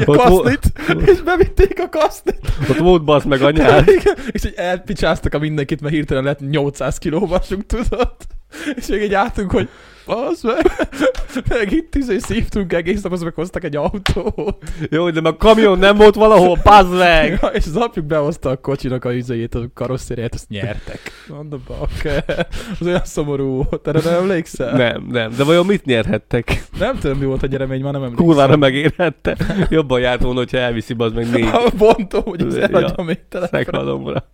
Vo- kaszlit, és bevitték a kaszlit. Ott volt basz meg anyád. Igen, és hogy elpicsáztak a mindenkit, mert hirtelen lett 800 kiló vasunk, tudod? És még egy álltunk, hogy az meg, meg itt izé szívtunk egész nap, az meg hoztak egy autót. Jó, de a kamion nem volt valahol, bazd meg! Ja, és az apjuk behozta a kocsinak a izéjét, a karosszériát, azt nyertek. Mondom, bakker. Az olyan szomorú volt, erre nem emlékszel? Nem, nem. De vajon mit nyerhettek? Nem tudom, mi volt a nyeremény, már nem emlékszem. Kurvára megérhette. Jobban járt volna, hogyha elviszi bazd meg négy Bontom, hogy az Ja. eladja még telefonra.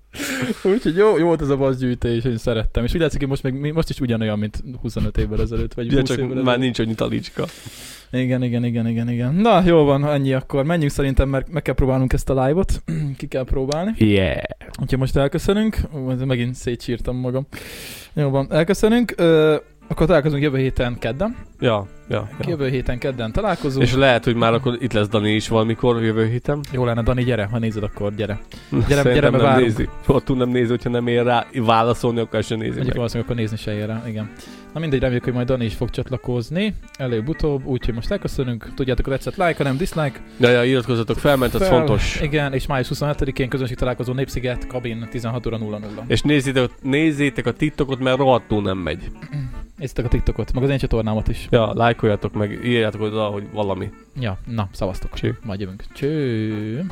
Úgyhogy jó, jó volt ez a basszgyűjtés, én szerettem. És úgy látszik, hogy most, meg, most is ugyanolyan, mint 25 évvel ezelőtt, vagy 20 Ugye évvel csak ezelőtt. már nincs annyi talicska. Igen, igen, igen, igen, igen. Na, jó van, ennyi akkor. Menjünk szerintem, mert meg kell próbálnunk ezt a live-ot. Ki kell próbálni. Yeah. Úgyhogy most elköszönünk. Ez megint szétsírtam magam. Jó van, elköszönünk. Ö, akkor találkozunk jövő héten kedden. Ja, ja, ja. Jövő héten kedden találkozunk. És lehet, hogy már akkor itt lesz Dani is valamikor jövő héten. Jó lenne, Dani, gyere, ha nézed, akkor gyere. Gyere, gyere, nem várunk. nézi. Ott nem nézi, hogyha nem ér rá válaszolni, akkor sem nézi meg. valószínűleg akkor nézni se ér rá, igen. Na mindegy, reméljük, hogy majd Dani is fog csatlakozni, előbb-utóbb, úgyhogy most elköszönünk. Tudjátok, hogy tetszett like, ha nem dislike. Ja, ja, iratkozzatok fel, mert ez fontos. Igen, és május 27-én közönség találkozó Népsziget, kabin 16 óra 00. És nézzétek, nézzétek a TikTokot, mert rohadtul nem megy. Nézzétek a TikTokot, meg az én csatornámat is. Ja, lájkoljatok meg, írjátok oda, hogy valami. Ja, na, szavaztok. Cső. Majd jövünk. Cső.